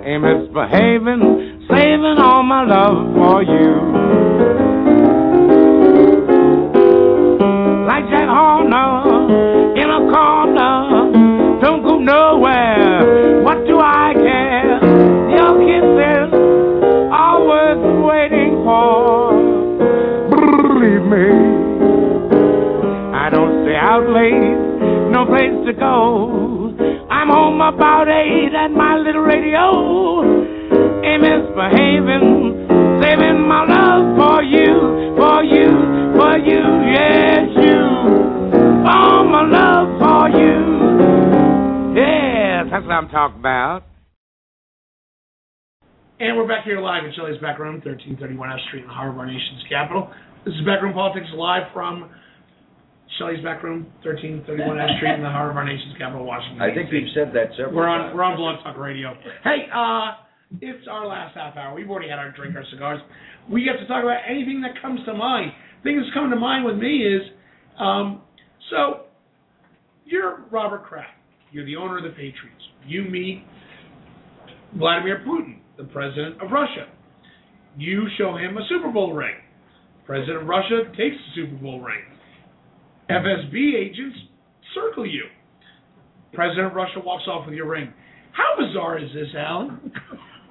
Ain't misbehaving, saving all my love for you. Place to go. I'm home about eight at my little radio. Ain't misbehaving, saving my love for you, for you, for you, yes, you. All my love for you. Yes, that's what I'm talking about. And we're back here live in Shelley's Back Room, 1331 F Street in of our nation's capital. This is Backroom Politics live from Shelley's Back Room, 1331 F Street in the heart of our nation's capital, Washington. I think we've said that several We're times. on we're on Blog Talk Radio. Hey, uh, it's our last half hour. We've already had our drink, our cigars. We get to talk about anything that comes to mind. Thing that's coming to mind with me is, um, so you're Robert Kraft. You're the owner of the Patriots. You meet Vladimir Putin, the president of Russia. You show him a Super Bowl ring. President of Russia takes the Super Bowl ring. FSB agents circle you. President Russia walks off with your ring. How bizarre is this, Alan?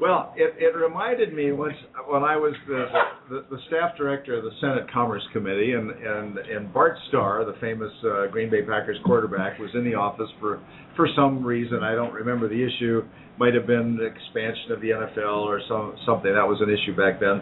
Well, it, it reminded me once when I was the, the the staff director of the Senate Commerce Committee, and and and Bart Starr, the famous uh, Green Bay Packers quarterback, was in the office for for some reason I don't remember the issue. Might have been the expansion of the NFL or some something that was an issue back then.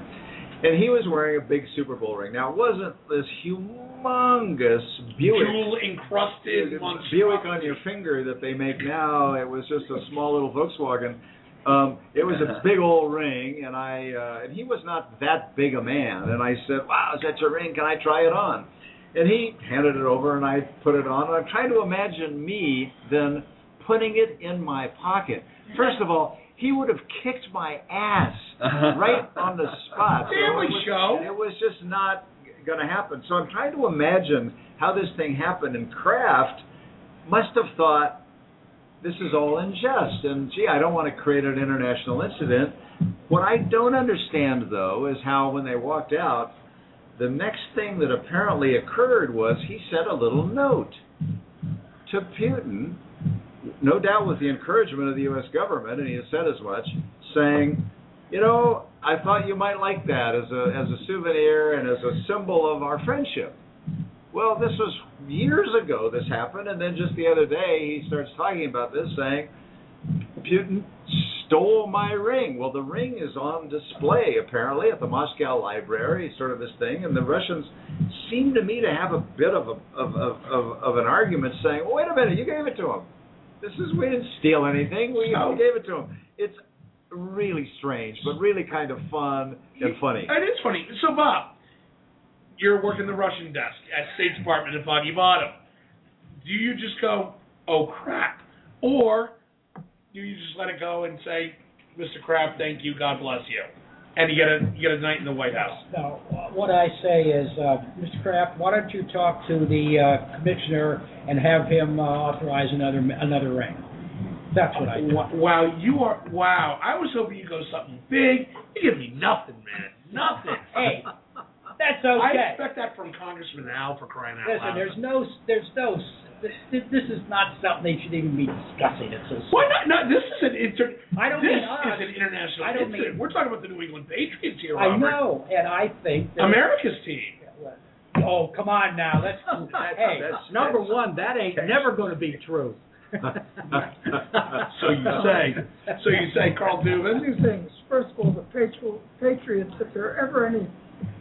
And he was wearing a big Super Bowl ring. Now, it wasn't this humongous Buick Jewel encrusted Buick on your finger that they make now. It was just a small little Volkswagen. Um, it was a big old ring, and I uh, and he was not that big a man. And I said, "Wow, is that your ring? Can I try it on?" And he handed it over, and I put it on. And I'm trying to imagine me then putting it in my pocket. First of all, he would have kicked my ass right on the spot. So Family it was, show. It was just not going to happen. So I'm trying to imagine how this thing happened. And Kraft must have thought this is all in jest. And gee, I don't want to create an international incident. What I don't understand though is how when they walked out, the next thing that apparently occurred was he sent a little note to Putin, no doubt with the encouragement of the U.S. government, and he has said as much, saying, you know, I thought you might like that as a as a souvenir and as a symbol of our friendship. Well, this was years ago this happened, and then just the other day he starts talking about this, saying Putin stole my ring. Well, the ring is on display apparently at the Moscow Library, sort of this thing, and the Russians seem to me to have a bit of a of of, of, of an argument, saying, "Wait a minute, you gave it to him. This is we didn't steal anything. We, we gave it to him." It's really strange, but really kind of fun and funny. It is funny. So, Bob, you're working the Russian desk at State Department in Foggy Bottom. Do you just go, oh crap, or do you just let it go and say, Mr. Kraft, thank you, God bless you, and you get a you get a night in the White House? No, uh, what I say is, uh, Mr. Kraft, why don't you talk to the uh, commissioner and have him uh, authorize another another ring? That's what I do. Wow, you are wow. I was hoping you go something big. You give me nothing, man. Nothing. Hey, that's okay. I expect that from Congressman Al for crying out Listen, loud. there's no, there's no, this, this is not something they should even be discussing. It's a, Why not? No, this is an inter. I don't this mean us. is an international I don't incident. mean- We're talking about the New England Patriots here, I know, and I think that America's team. Oh, come on now. Let's. hey, that's- number that's- one, that ain't never going to be true. So you say. So you say, Carl Tubin. Two things. First of all, the Patriots, if there are ever any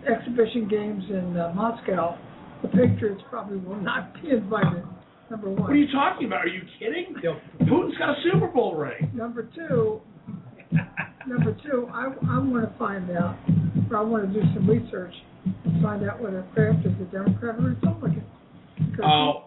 exhibition games in uh, Moscow, the Patriots probably will not be invited. Number one. What are you talking about? Are you kidding? Putin's got a Super Bowl ring. Number two, number two, I, I want to find out, or I want to do some research and find out whether Kraft is a Democrat or Republican. Because Oh,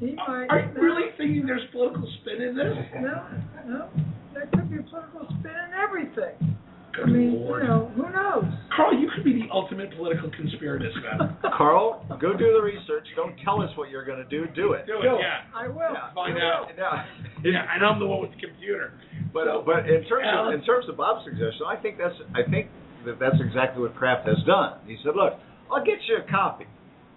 he, he might. are you really thinking there's political spin in this? No, no. There could be political spin in everything. I Good mean, Lord. you know, who knows? Carl, you could be the ultimate political conspiratist, man. Carl, go do the research. Don't tell us what you're going to do. Do it. Do it, yeah. I will. Find I out. Yeah. Yeah, and I'm the one with the computer. But So- but in terms Alan? of in terms of Bob's suggestion, I think that's I think that that's exactly what Kraft has done. He said, "Look, I'll get you a copy,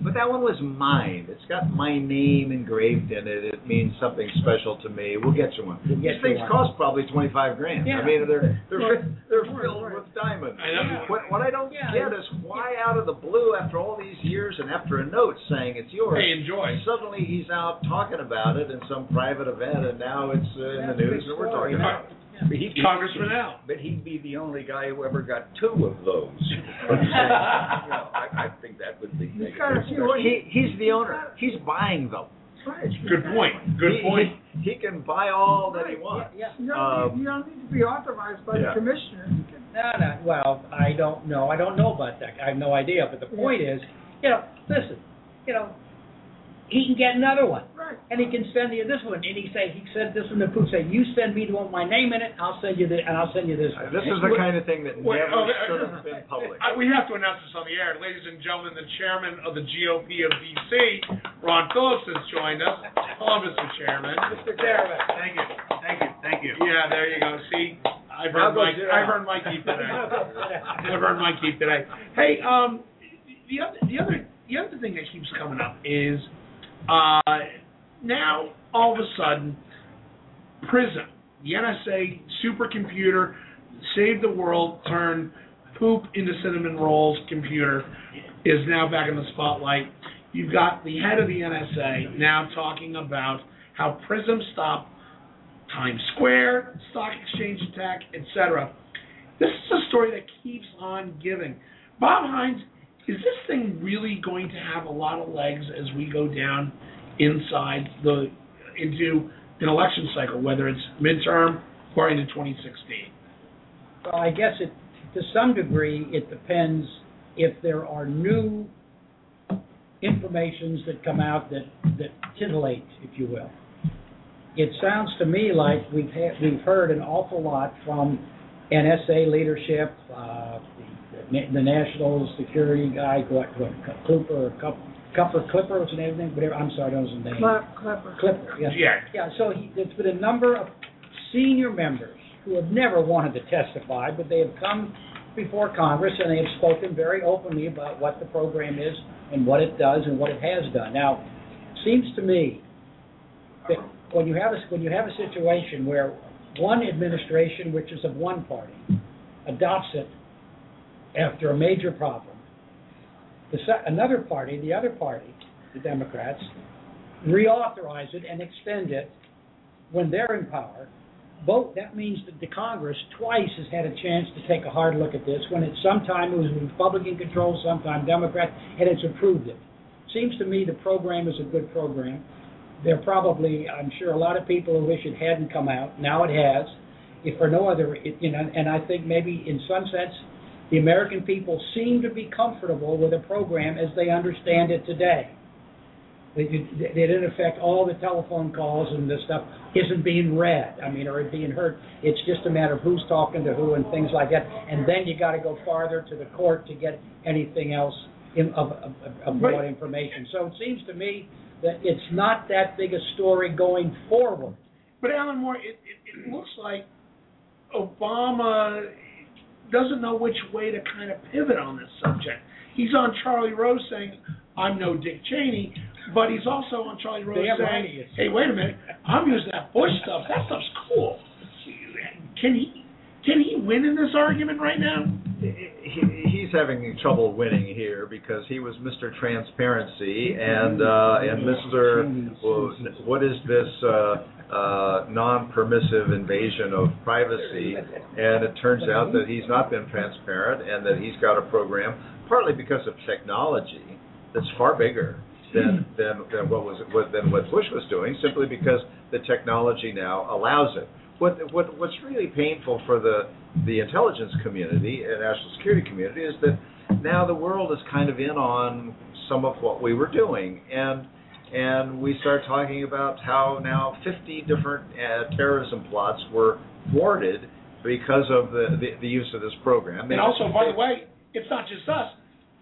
but that one was mine. It's got my name engraved in it. It means something special to me. We'll get you one. We'll get These things one. cost probably twenty five grand. Yeah. I mean, they're they're Right. they're filled right. with diamonds. I know. What, what I don't Yeah. get is why out of the blue, after all these years, and after a note saying it's yours, Hey, enjoy. suddenly he's out talking about it in some private event, and now it's uh, in the That's a news, big and we're talking about it. But he'd be- Congressman Al. But he'd be the only guy who ever got two of those. But, you know, I, I think that would be. He's got a few. He, he's the owner. He's buying them. Right. Good point. Good He- point. He, he can buy all that he wants. Yeah. You don't, Um, need, you don't need to be authorized by yeah. the commissioner. You can- No, no. Well, I don't know. I don't know about that. I have no idea. But the point is, you know, listen, you know, he can get another one, Right. and he can send you this one. And he say he said this one to Pooh. Say you send me the one with my name in it. I'll send you the and I'll send you this one. This is the kind of thing that never oh, should have been public. I, we have to announce this on the air. Ladies and gentlemen, the chairman of the GOP of D.C., Ron Phillips, has joined us. Hello, Mr. Chairman. Mr. Chairman. Thank you, thank you, thank you. Yeah, there you go. See, I've earned my, I've earned my keep today. I've earned my keep today. Hey, um, the other, the other, the other thing that keeps coming up is, uh, now all of a sudden, Prism, the NSA supercomputer, save the world, turn poop into cinnamon rolls computer, is now back in the spotlight. You've got the head of the NSA now talking about how Prism stopped Times Square, stock exchange attack, etc. This is a story that keeps on giving. Bob Hines, is this thing really going to have a lot of legs as we go down inside the into an election cycle, whether it's midterm or into 2016? Well, I guess it to some degree it depends if there are new informations that come out that that titillate, if you will. It sounds to me like we've we've heard an awful lot from NSA leadership, uh, the, the national security guy, what, what Cooper or Cup, Cupper Clipper, what's his name? Whatever. I'm sorry, I don't know his name. Clap, clapper. Clipper. Yeah. Yeah. Yeah. So he, there's been a number of senior members who have never wanted to testify, but they have come before Congress and they have spoken very openly about what the program is and what it does and what it has done. Now, it seems to me that when you have a, when you have a situation where one administration, which is of one party, adopts it after a major problem, the another party, the other party, the Democrats, reauthorize it and extend it when they're in power. Vote. That means that the Congress twice has had a chance to take a hard look at this. When it sometime it was Republican controlled, sometime Democrat, and it's approved it. Seems to me the program is a good program. There are probably, I'm sure, a lot of people who wish it hadn't come out. Now it has. If for no other, it, you know, and I think maybe in some sense, the American people seem to be comfortable with a program as they understand it today. That, in effect, all the telephone calls and this stuff isn't being read. I mean, or it being heard. It's just a matter of who's talking to who and things like that. And then you got to go farther to the court to get anything else in, of, of, of Right. information. So it seems to me that it's not that big a story going forward. But Alan Moore, it, it, it looks like Obama doesn't know which way to kind of pivot on this subject. He's on Charlie Rose saying, "I'm no Dick Cheney," but he's also on Charlie Rose Damn saying, right "Hey, wait a minute, I'm using that Bush stuff. That stuff's cool." Can he can he win in this argument right now? he, he's having trouble winning here because he was Mr. Transparency and uh, and Mr. well, What is this uh, uh, non-permissive invasion of privacy? And it turns out that he's not been transparent and that he's got a program partly because of technology that's far bigger than than, than what was what, than what Bush was doing, simply because the technology now allows it. What what what's really painful for the the intelligence community and national security community is that now the world is kind of in on some of what we were doing and and we start talking about how now 50 different uh, terrorism plots were thwarted because of the, the, the use of this program. And also, by the way, it's not just us.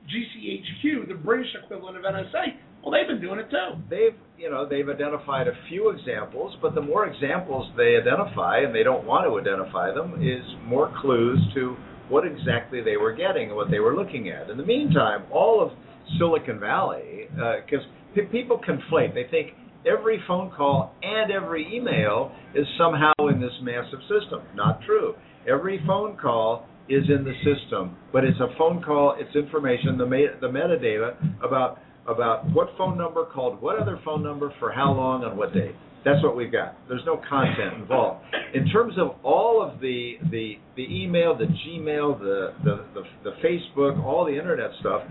GCHQ, the British equivalent of NSA, well, they've been doing it too. they've you know they've identified a few examples, but the more examples they identify, and they don't want to identify them, is more clues to what exactly they were getting and what they were looking at. In the meantime, all of Silicon Valley, because p- people conflate, they think every phone call and every email is somehow in this massive system. Not true. Every phone call is in the system, but it's a phone call. It's information, the ma- the metadata about about what phone number called what other phone number for how long on what date. That's what we've got. There's no content involved. In terms of all of the the, the email, the Gmail, the, the, the, the Facebook, all the internet stuff,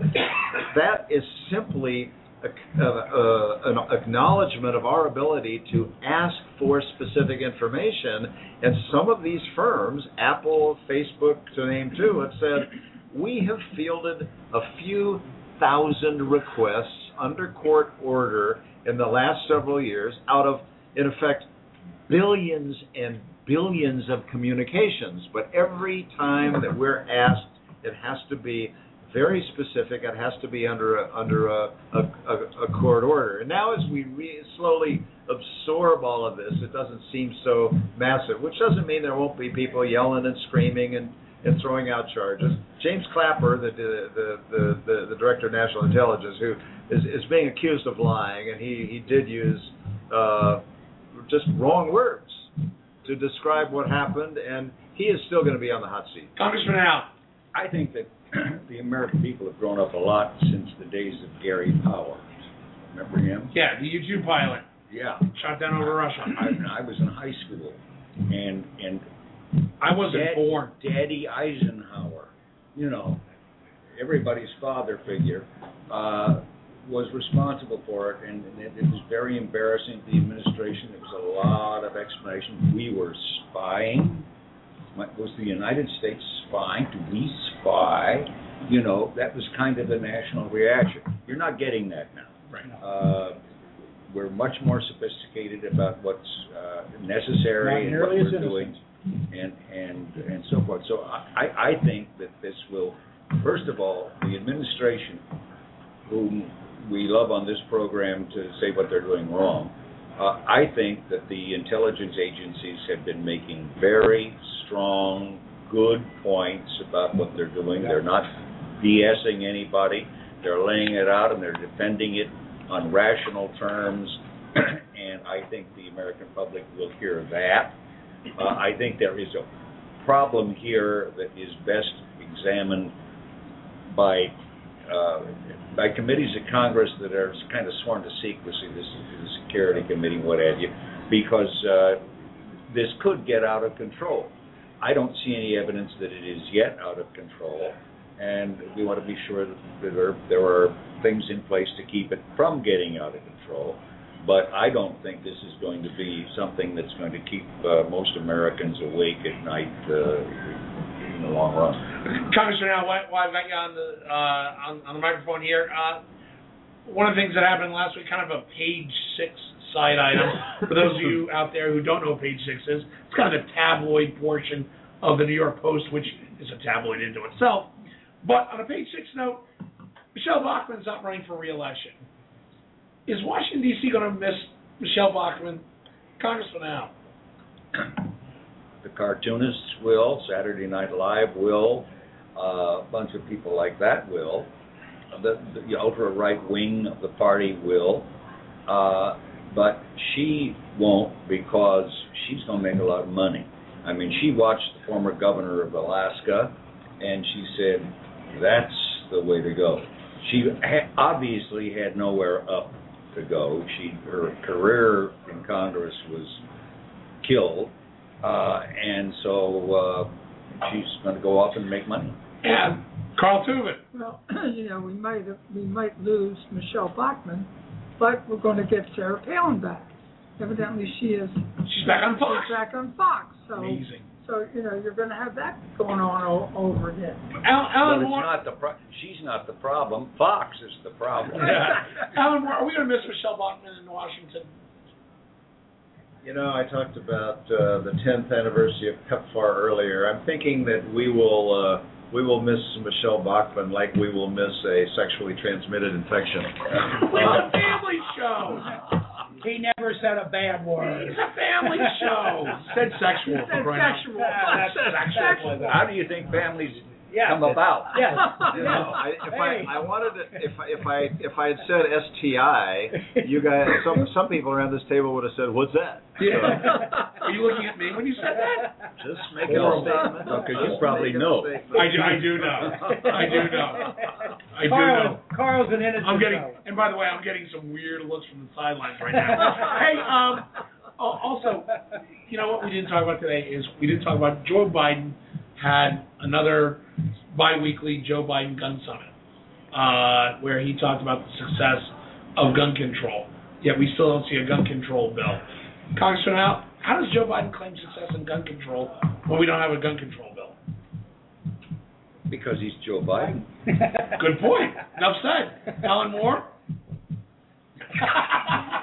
that is simply Uh, an acknowledgement of our ability to ask for specific information. And some of these firms, Apple, Facebook, to name two, have said, we have fielded a few thousand requests under court order in the last several years out of, in effect, billions and billions of communications. But every time that we're asked, it has to be very specific. It has to be under a, under a, a, a, a court order. And now, as we re- slowly absorb all of this, it doesn't seem so massive. Which doesn't mean there won't be people yelling and screaming and, and throwing out charges. James Clapper, the the, the the the the director of national intelligence, who is is being accused of lying, and he he did use uh, just wrong words to describe what happened, and he is still going to be on the hot seat. Congressman Al. I think that the American people have grown up a lot since the days of Gary Powers. Remember him? Yeah, the U-2 pilot Yeah. shot down over Russia. I, I was in high school, and and I wasn't Dad- born. Daddy Eisenhower, you know, everybody's father figure, uh, was responsible for it, and it, it was very embarrassing to the administration. There was a lot of explanation. We were spying. Was the United States spying? Do we spy? You know, that was kind of the national reaction. You're not getting that now. Right. Uh, we're much more sophisticated about what's uh, necessary and what we're doing, and and and so forth. So I I think that this will, first of all, the administration, whom we love on this program to say what they're doing wrong. Uh, I think that the intelligence agencies have been making very strong, good points about what they're doing. They're not BSing anybody. They're laying it out and they're defending it on rational terms. and I think the American public will hear that. Uh, I think there is a problem here that is best examined by uh, by committees of Congress that are kind of sworn to secrecy, this the Security Committee, what have you, because uh, this could get out of control. I don't see any evidence that it is yet out of control, and we want to be sure that there, there are things in place to keep it from getting out of control. But I don't think this is going to be something that's going to keep uh, most Americans awake at night uh, in the long run. Congressman Al, while I've got you on the uh, on, on the microphone here, uh, one of the things that happened last week, kind of a page six side item. For those of you out there who don't know what page six is, it's kind of the tabloid portion of the New York Post, which is a tabloid into itself. But on a page six note, Michele Bachmann's not running for re-election. Is Washington D.C. going to miss Michele Bachmann, Congressman Al? The cartoonists will, Saturday Night Live will, uh, a bunch of people like that will, the, the ultra right wing of the party will, uh, but she won't because she's going to make a lot of money. I mean, she watched the former governor of Alaska, and she said, "That's the way to go." She ha- obviously had nowhere up to go. She her career in Congress was killed, uh, and so uh, she's going to go off and make money. And Carl Tubin. Well, you know, we might we might lose Michele Bachmann, but we're going to get Sarah Palin back. Evidently, she is. She's back on Fox. She's back on Fox. So, Amazing. so you know, you're going to have that going on o- over again. Al- Alan but it's Moore. not the pro- she's not the problem. Fox is the problem. Yeah. Alan Moore, are we going to miss Michele Bachmann in Washington? You know, I talked about uh, the 10th anniversary of PEPFAR earlier. I'm thinking that we will uh, we will miss Michele Bachmann like we will miss a sexually transmitted infection. It's a family show. He never said a bad word. It's a family show. Said sexual. Said for crying out- sexual. That's Said sexual. How do you think families Yeah. come about? Yes. You know, I, if Hey. I, I wanted to, if I, if I if I had said STI, you guys, some some people around this table would have said, "What's that?" Yeah. Are you looking at me when you said that? Just make making a statement. Because you probably know. I do. I do know. I do know. I do Carl, know. Carl's an innocent. I'm getting, fellow. and by the way, I'm getting some weird looks from the sidelines right now. hey, um, also, you know what we didn't talk about today is we didn't talk about Joe Biden had another biweekly Joe Biden gun summit, uh, where he talked about the success of gun control. Yet we still don't see a gun control bill. Congressman Al, how does Joe Biden claim success in gun control when we don't have a gun control bill? Because he's Joe Biden. Good point. Enough said. Alan Moore.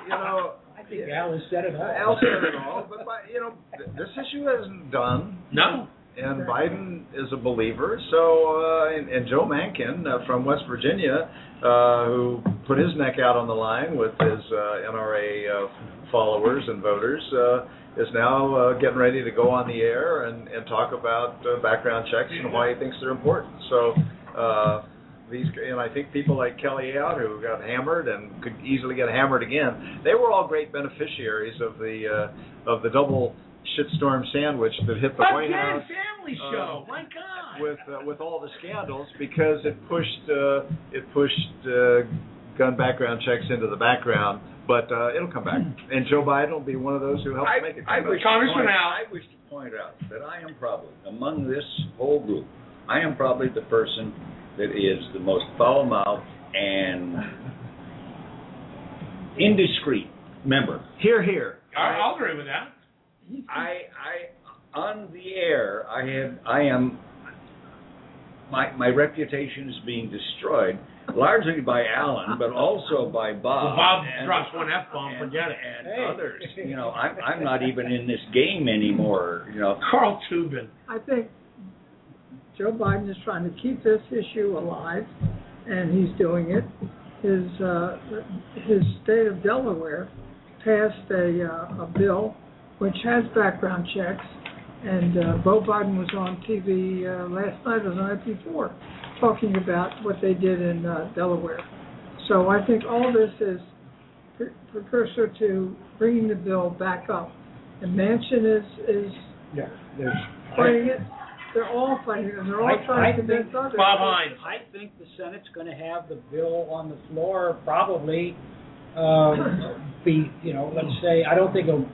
You know, I think Al has said it all. Al said it all, but by, you know, th- this issue isn't done. No. And Biden is a believer. So, uh, and, and Joe Manchin uh, from West Virginia, uh, who put his neck out on the line with his uh, NRA uh, followers and voters, uh, is now uh, getting ready to go on the air and, and talk about uh, background checks and why he thinks they're important. So, uh, these and I think people like Kelly Ayotte who got hammered and could easily get hammered again. They were all great beneficiaries of the uh, of the double shitstorm sandwich that hit the White House family show. My God. with uh, with all the scandals because it pushed uh, it pushed uh, gun background checks into the background. But uh, it'll come back, and Joe Biden will be one of those who helps I, make it I come wish back. to point, I wish to point out that I am probably among this whole group. I am probably the person that is the most foul-mouthed and indiscreet member. Here, here. I- I'll agree with that. I, I, on the air, I have, I am, my my reputation is being destroyed largely by Alan, but also by Bob. Well, Bob and- drops one F bomb. Forget it. and others. You know, I'm I'm not even in this game anymore. You know, Carl Tubin. I think Joe Biden is trying to keep this issue alive, and he's doing it. His uh, his state of Delaware passed a uh, a bill which has background checks, and uh, Beau Biden was on TV uh, last night or the night before talking about what they did in uh, Delaware. So I think all this is pre- precursor to bringing the bill back up. And Manchin is is Yeah, there's. fighting it. They're all fighting it, and they're all I- trying I to convince think- others. Bob Hines. I think the Senate's going to have the bill on the floor probably um, be, you know, let's say, I don't think it'll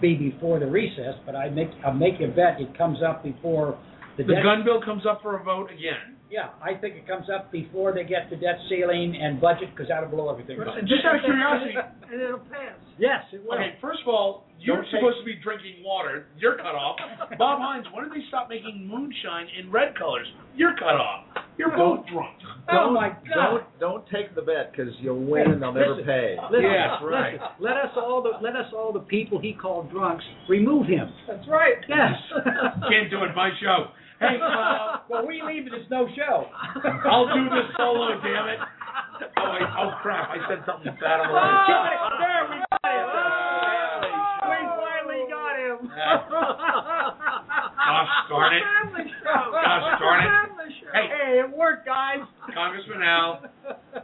be before the recess, but I make I'll make you bet it comes up before the, The gun bill comes up for a vote again. Yeah, I think it comes up before they get to debt ceiling and budget, because that'll blow everything up. Just out of curiosity, And it'll pass. Yes, it will. Okay, first of all, you're Don't take- supposed to be drinking water. You're cut off. Bob Hines, when did they stop making moonshine in red colors? You're cut off. You're both drunk. Oh my God! Don't don't take the bet because you'll win and they'll never Listen, pay. Listen, Yeah, listen, Let us all the let us all the people he called drunks remove him. That's right. Yes. Can't do it. My show. Hey, uh, well, we leave it. It's no show. I'll do this solo. Damn it. Oh, I, oh crap! I said something bad on the Oh, radio. there we got him. We finally got him. Gosh darn it. Gosh darn it. Family. Hey, Hey, it worked, guys. Congressman Al.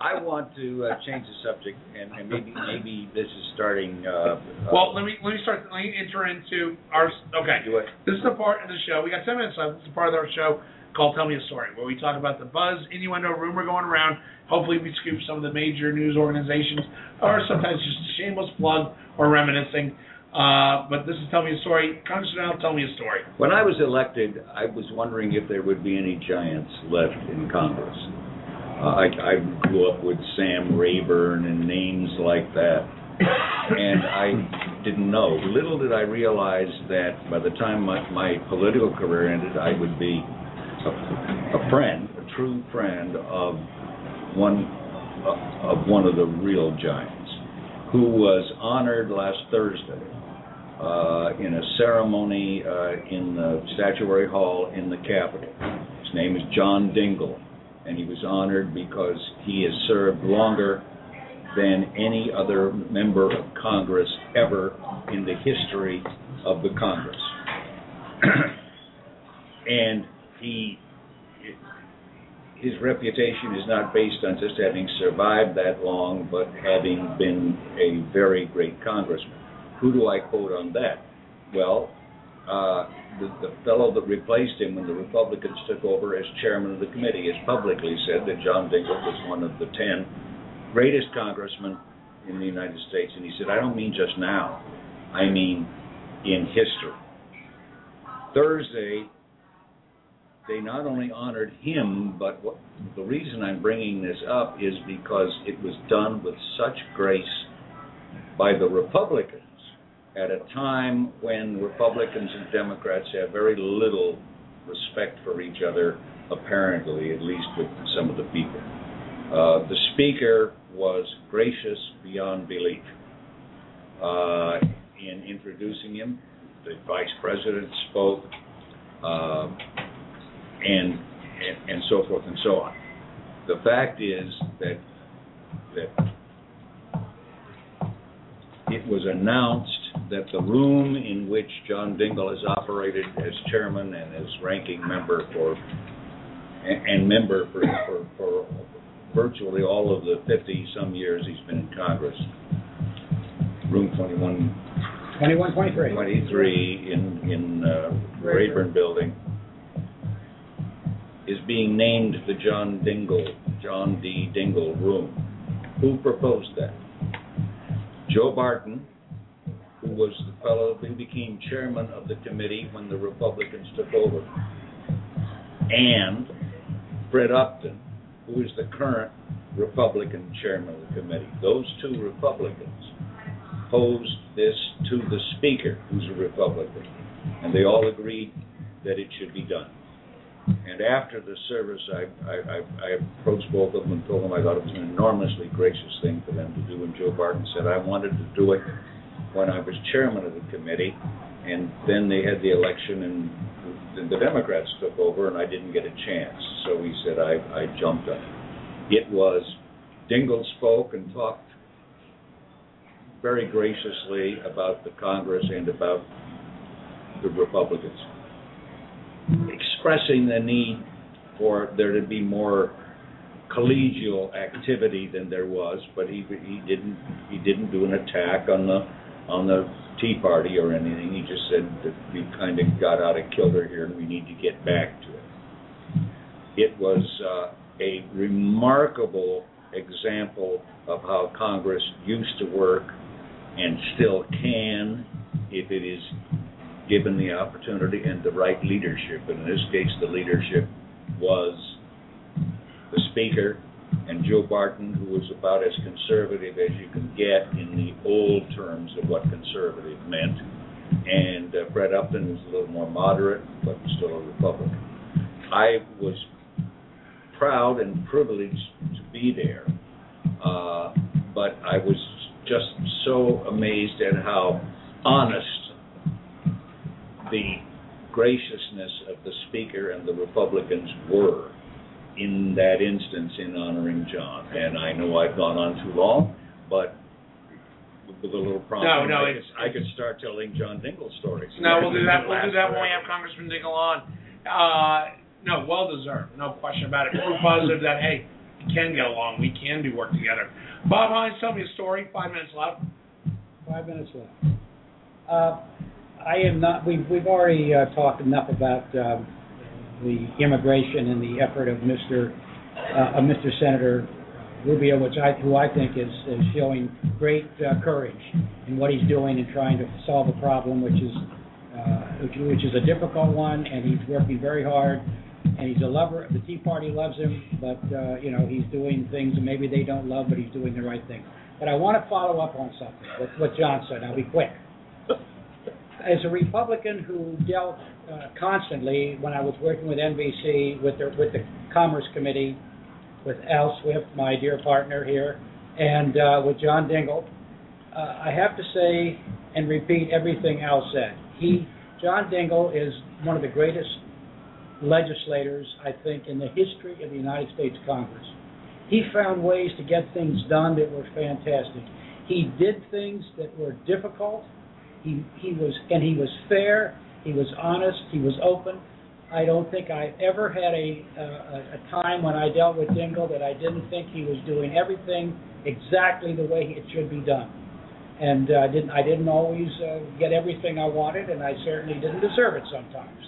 I want to uh, change the subject, and, and maybe maybe this is starting. Uh, Well, let me let me start. Let me enter into our. Okay. do it. This is the part of the show. We got 10 minutes left. This is the part of our show called Tell Me a Story, where we talk about the buzz, innuendo, rumor going around. Hopefully, we scoop some of the major news organizations, or sometimes just a shameless plug or reminiscing. Uh, but this is telling Me a Story. Congressman Al, tell me a story. When I was elected, I was wondering if there would be any giants left in Congress. Uh, I, I grew up with Sam Rayburn and names like that, and I didn't know. Little did I realize that by the time my, my political career ended, I would be a, a friend, a true friend of one of one of the real giants, who was honored last Thursday uh, in a ceremony uh, in the Statuary Hall in the Capitol. His name is John Dingell, and he was honored because he has served longer than any other member of Congress ever in the history of the Congress. and he his reputation is not based on just having survived that long, but having been a very great congressman. Who do I quote on that? Well, uh, the, the fellow that replaced him when the Republicans took over as chairman of the committee has publicly said that John Dingell was one of the ten greatest congressmen in the United States. And he said, I don't mean just now, I mean in history. Thursday, they not only honored him, but what, the reason I'm bringing this up is because it was done with such grace by the Republicans at a time when Republicans and Democrats have very little respect for each other, apparently, at least with some of the people. Uh, the speaker was gracious beyond belief uh, in introducing him. The vice president spoke, uh, and, and and so forth and so on. The fact is that that it was announced that the room in which John Dingell has operated as chairman and as ranking member for and, member for, for for virtually all of the 50 some years he's been in Congress, room 21 Twenty-one, twenty-three. 23 in in uh, Rayburn Building is being named the John Dingell, John D. Dingell Room. Who proposed that? Joe Barton, who was the fellow who became chairman of the committee when the Republicans took over, and Fred Upton, who is the current Republican chairman of the committee. Those two Republicans posed this to the Speaker, who's a Republican, and they all agreed that it should be done. And after the service, I, I, I, approached both of them and told them I thought it was an enormously gracious thing for them to do. And Joe Barton said I wanted to do it when I was chairman of the committee, and then they had the election and the, the Democrats took over, and I didn't get a chance. So he said I, I jumped on it. It was Dingell spoke and talked very graciously about the Congress and about the Republicans, expressing the need for there to be more collegial activity than there was, but he he didn't he didn't do an attack on the on the Tea Party or anything. He just said that we kind of got out of kilter here and we need to get back to it. It was uh, a remarkable example of how Congress used to work and still can if it is given the opportunity and the right leadership. And in this case, the leadership was the speaker, and Joe Barton, who was about as conservative as you can get in the old terms of what conservative meant, and uh, Brett Upton was a little more moderate, but still a Republican. I was proud and privileged to be there, uh, but I was just so amazed at how honest the graciousness of the speaker and the Republicans were in that instance in honoring John. And I know I've gone on too long, but with a little prompting, No, no, I, it's- could, I could start telling John Dingell stories. No, we'll do that. We'll do that when we have Congressman Dingell on. Uh, no, well deserved, no question about it. Proof positive that hey, we can get along, we can do work together. Bob Hines, tell me a story. Five minutes left. Five minutes left. Uh, I am not, we've, we've already uh, talked enough about um, the immigration and the effort of Mr. Uh, of Mr. Senator Rubio, which I, who I think is, is showing great uh, courage in what he's doing and trying to solve a problem which is, uh, which, which is a difficult one, and he's working very hard. And he's a lover. The Tea Party loves him, but uh, you know he's doing things that maybe they don't love, but he's doing the right thing. But I want to follow up on something. What, what John said. I'll be quick as a Republican who dealt uh, constantly when I was working with NBC with the with the Commerce Committee, with Al Swift, my dear partner here, and uh, with John Dingell, uh, I have to say and repeat everything Al said. He, John Dingell, is one of the greatest legislators I think in the history of the United States Congress. He found ways to get things done that were fantastic. He did things that were difficult he he was and he was fair. He was honest. He was open. I don't think I ever had a, a a time when I dealt with Dingell that I didn't think he was doing everything exactly the way it should be done. And uh, I didn't I didn't always uh, get everything I wanted, and I certainly didn't deserve it sometimes.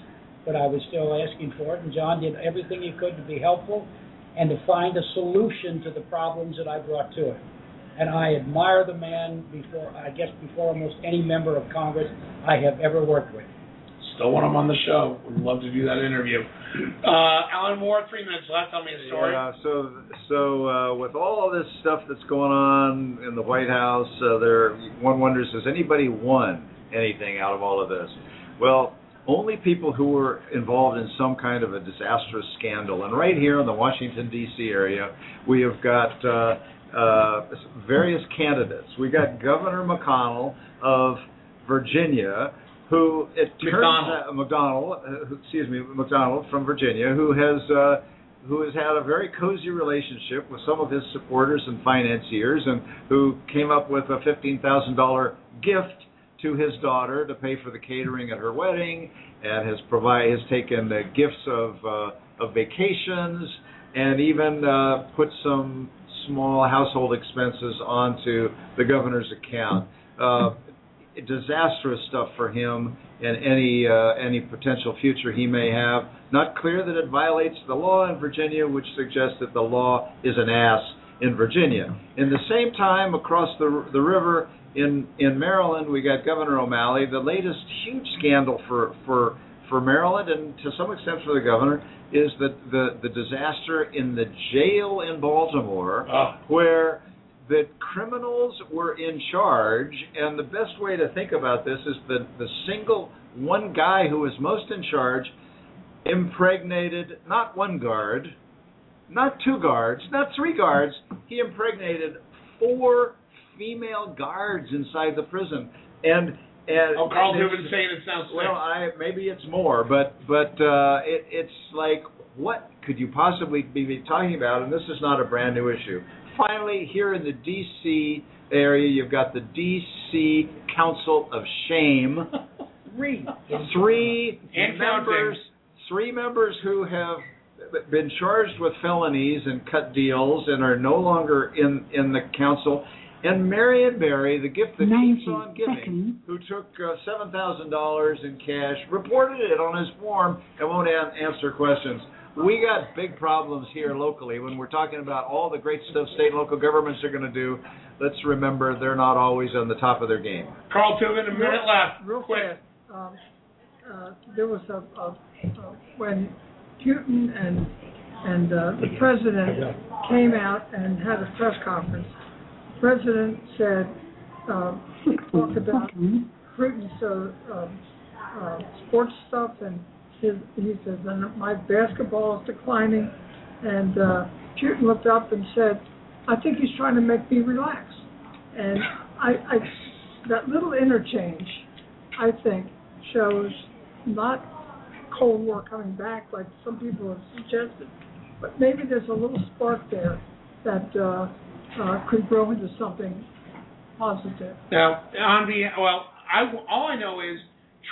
But I was still asking for it, and John did everything he could to be helpful and to find a solution to the problems that I brought to it and I admire the man before I guess before almost any member of Congress I have ever worked with. Still want him on the show. Would love to do that interview. Uh, Alan Moore, three minutes left. Tell me a story. Yeah, so so uh, with all of this stuff that's going on in the White House, uh, there one wonders has anybody won anything out of all of this? Well, only people who were involved in some kind of a disastrous scandal. And right here in the Washington D.C. area, we have got uh, uh, various candidates. We got Governor McConnell of Virginia, who it turns out McDonnell, uh, excuse me, McDonnell from Virginia, who has uh, who has had a very cozy relationship with some of his supporters and financiers, and who came up with a fifteen thousand dollar gift to his daughter to pay for the catering at her wedding, and has provide has taken the gifts of uh, of vacations, and even uh, put some small household expenses onto the governor's account. Uh, disastrous stuff for him and any uh, any potential future he may have. Not clear that it violates the law in Virginia, which suggests that the law is an ass in Virginia. In the same time, across the the river in in Maryland, we got Governor O'Malley. The latest huge scandal for for for Maryland and to some extent for the governor is that the the disaster in the jail in Baltimore, ah. where that criminals were in charge, and the best way to think about this is that the single one guy who was most in charge impregnated not one guard, not two guards, not three guards, he impregnated four female guards inside the prison. And and Oh, Carl and it's- saying it sounds sick. well, I maybe it's more, but but uh, it, it's like what could you possibly be talking about? And this is not a brand new issue. Finally, here in the D.C. area, you've got the D.C. Council of Shame. Three. Three And members. Three members who have been charged with felonies and cut deals and are no longer in in the council. And Marion Barry, the gift that keeps on giving, who took uh, seven thousand dollars in cash, reported it on his form and won't an- answer questions. We got big problems here locally when we're talking about all the great stuff state and local governments are going to do. Let's remember they're not always on the top of their game. Carl Tubin, a minute left. Real quick. Um, uh, there was a, a, a when Putin and and uh, the president came out and had a press conference. President said, uh, talked about and so um, uh, sports stuff, and his, he says, and my basketball is declining. And uh, Putin looked up and said, I think he's trying to make me relax. And I, I that little interchange, I think, shows not Cold War coming back like some people have suggested, but maybe there's a little spark there that uh, uh, could grow into something positive. Now, on the well, I all I know is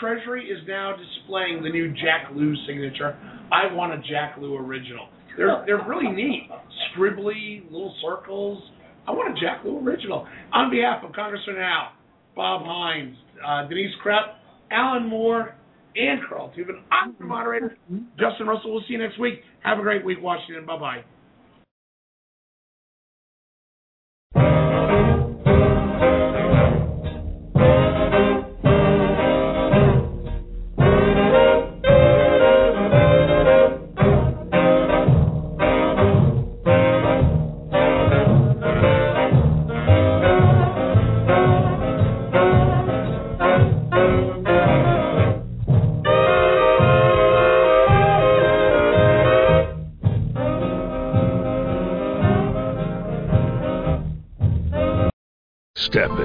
Treasury is now displaying the new Jack Lew signature. I want a Jack Lew original. They're they're really neat, scribbly little circles. I want a Jack Lew original. On behalf of Congressman Al, Bob Hines, uh, Denise Krepp, Alan Moore, and Carl Tubin, I'm the moderator, Justin Russell. We'll see you next week. Have a great week, Washington. Bye bye.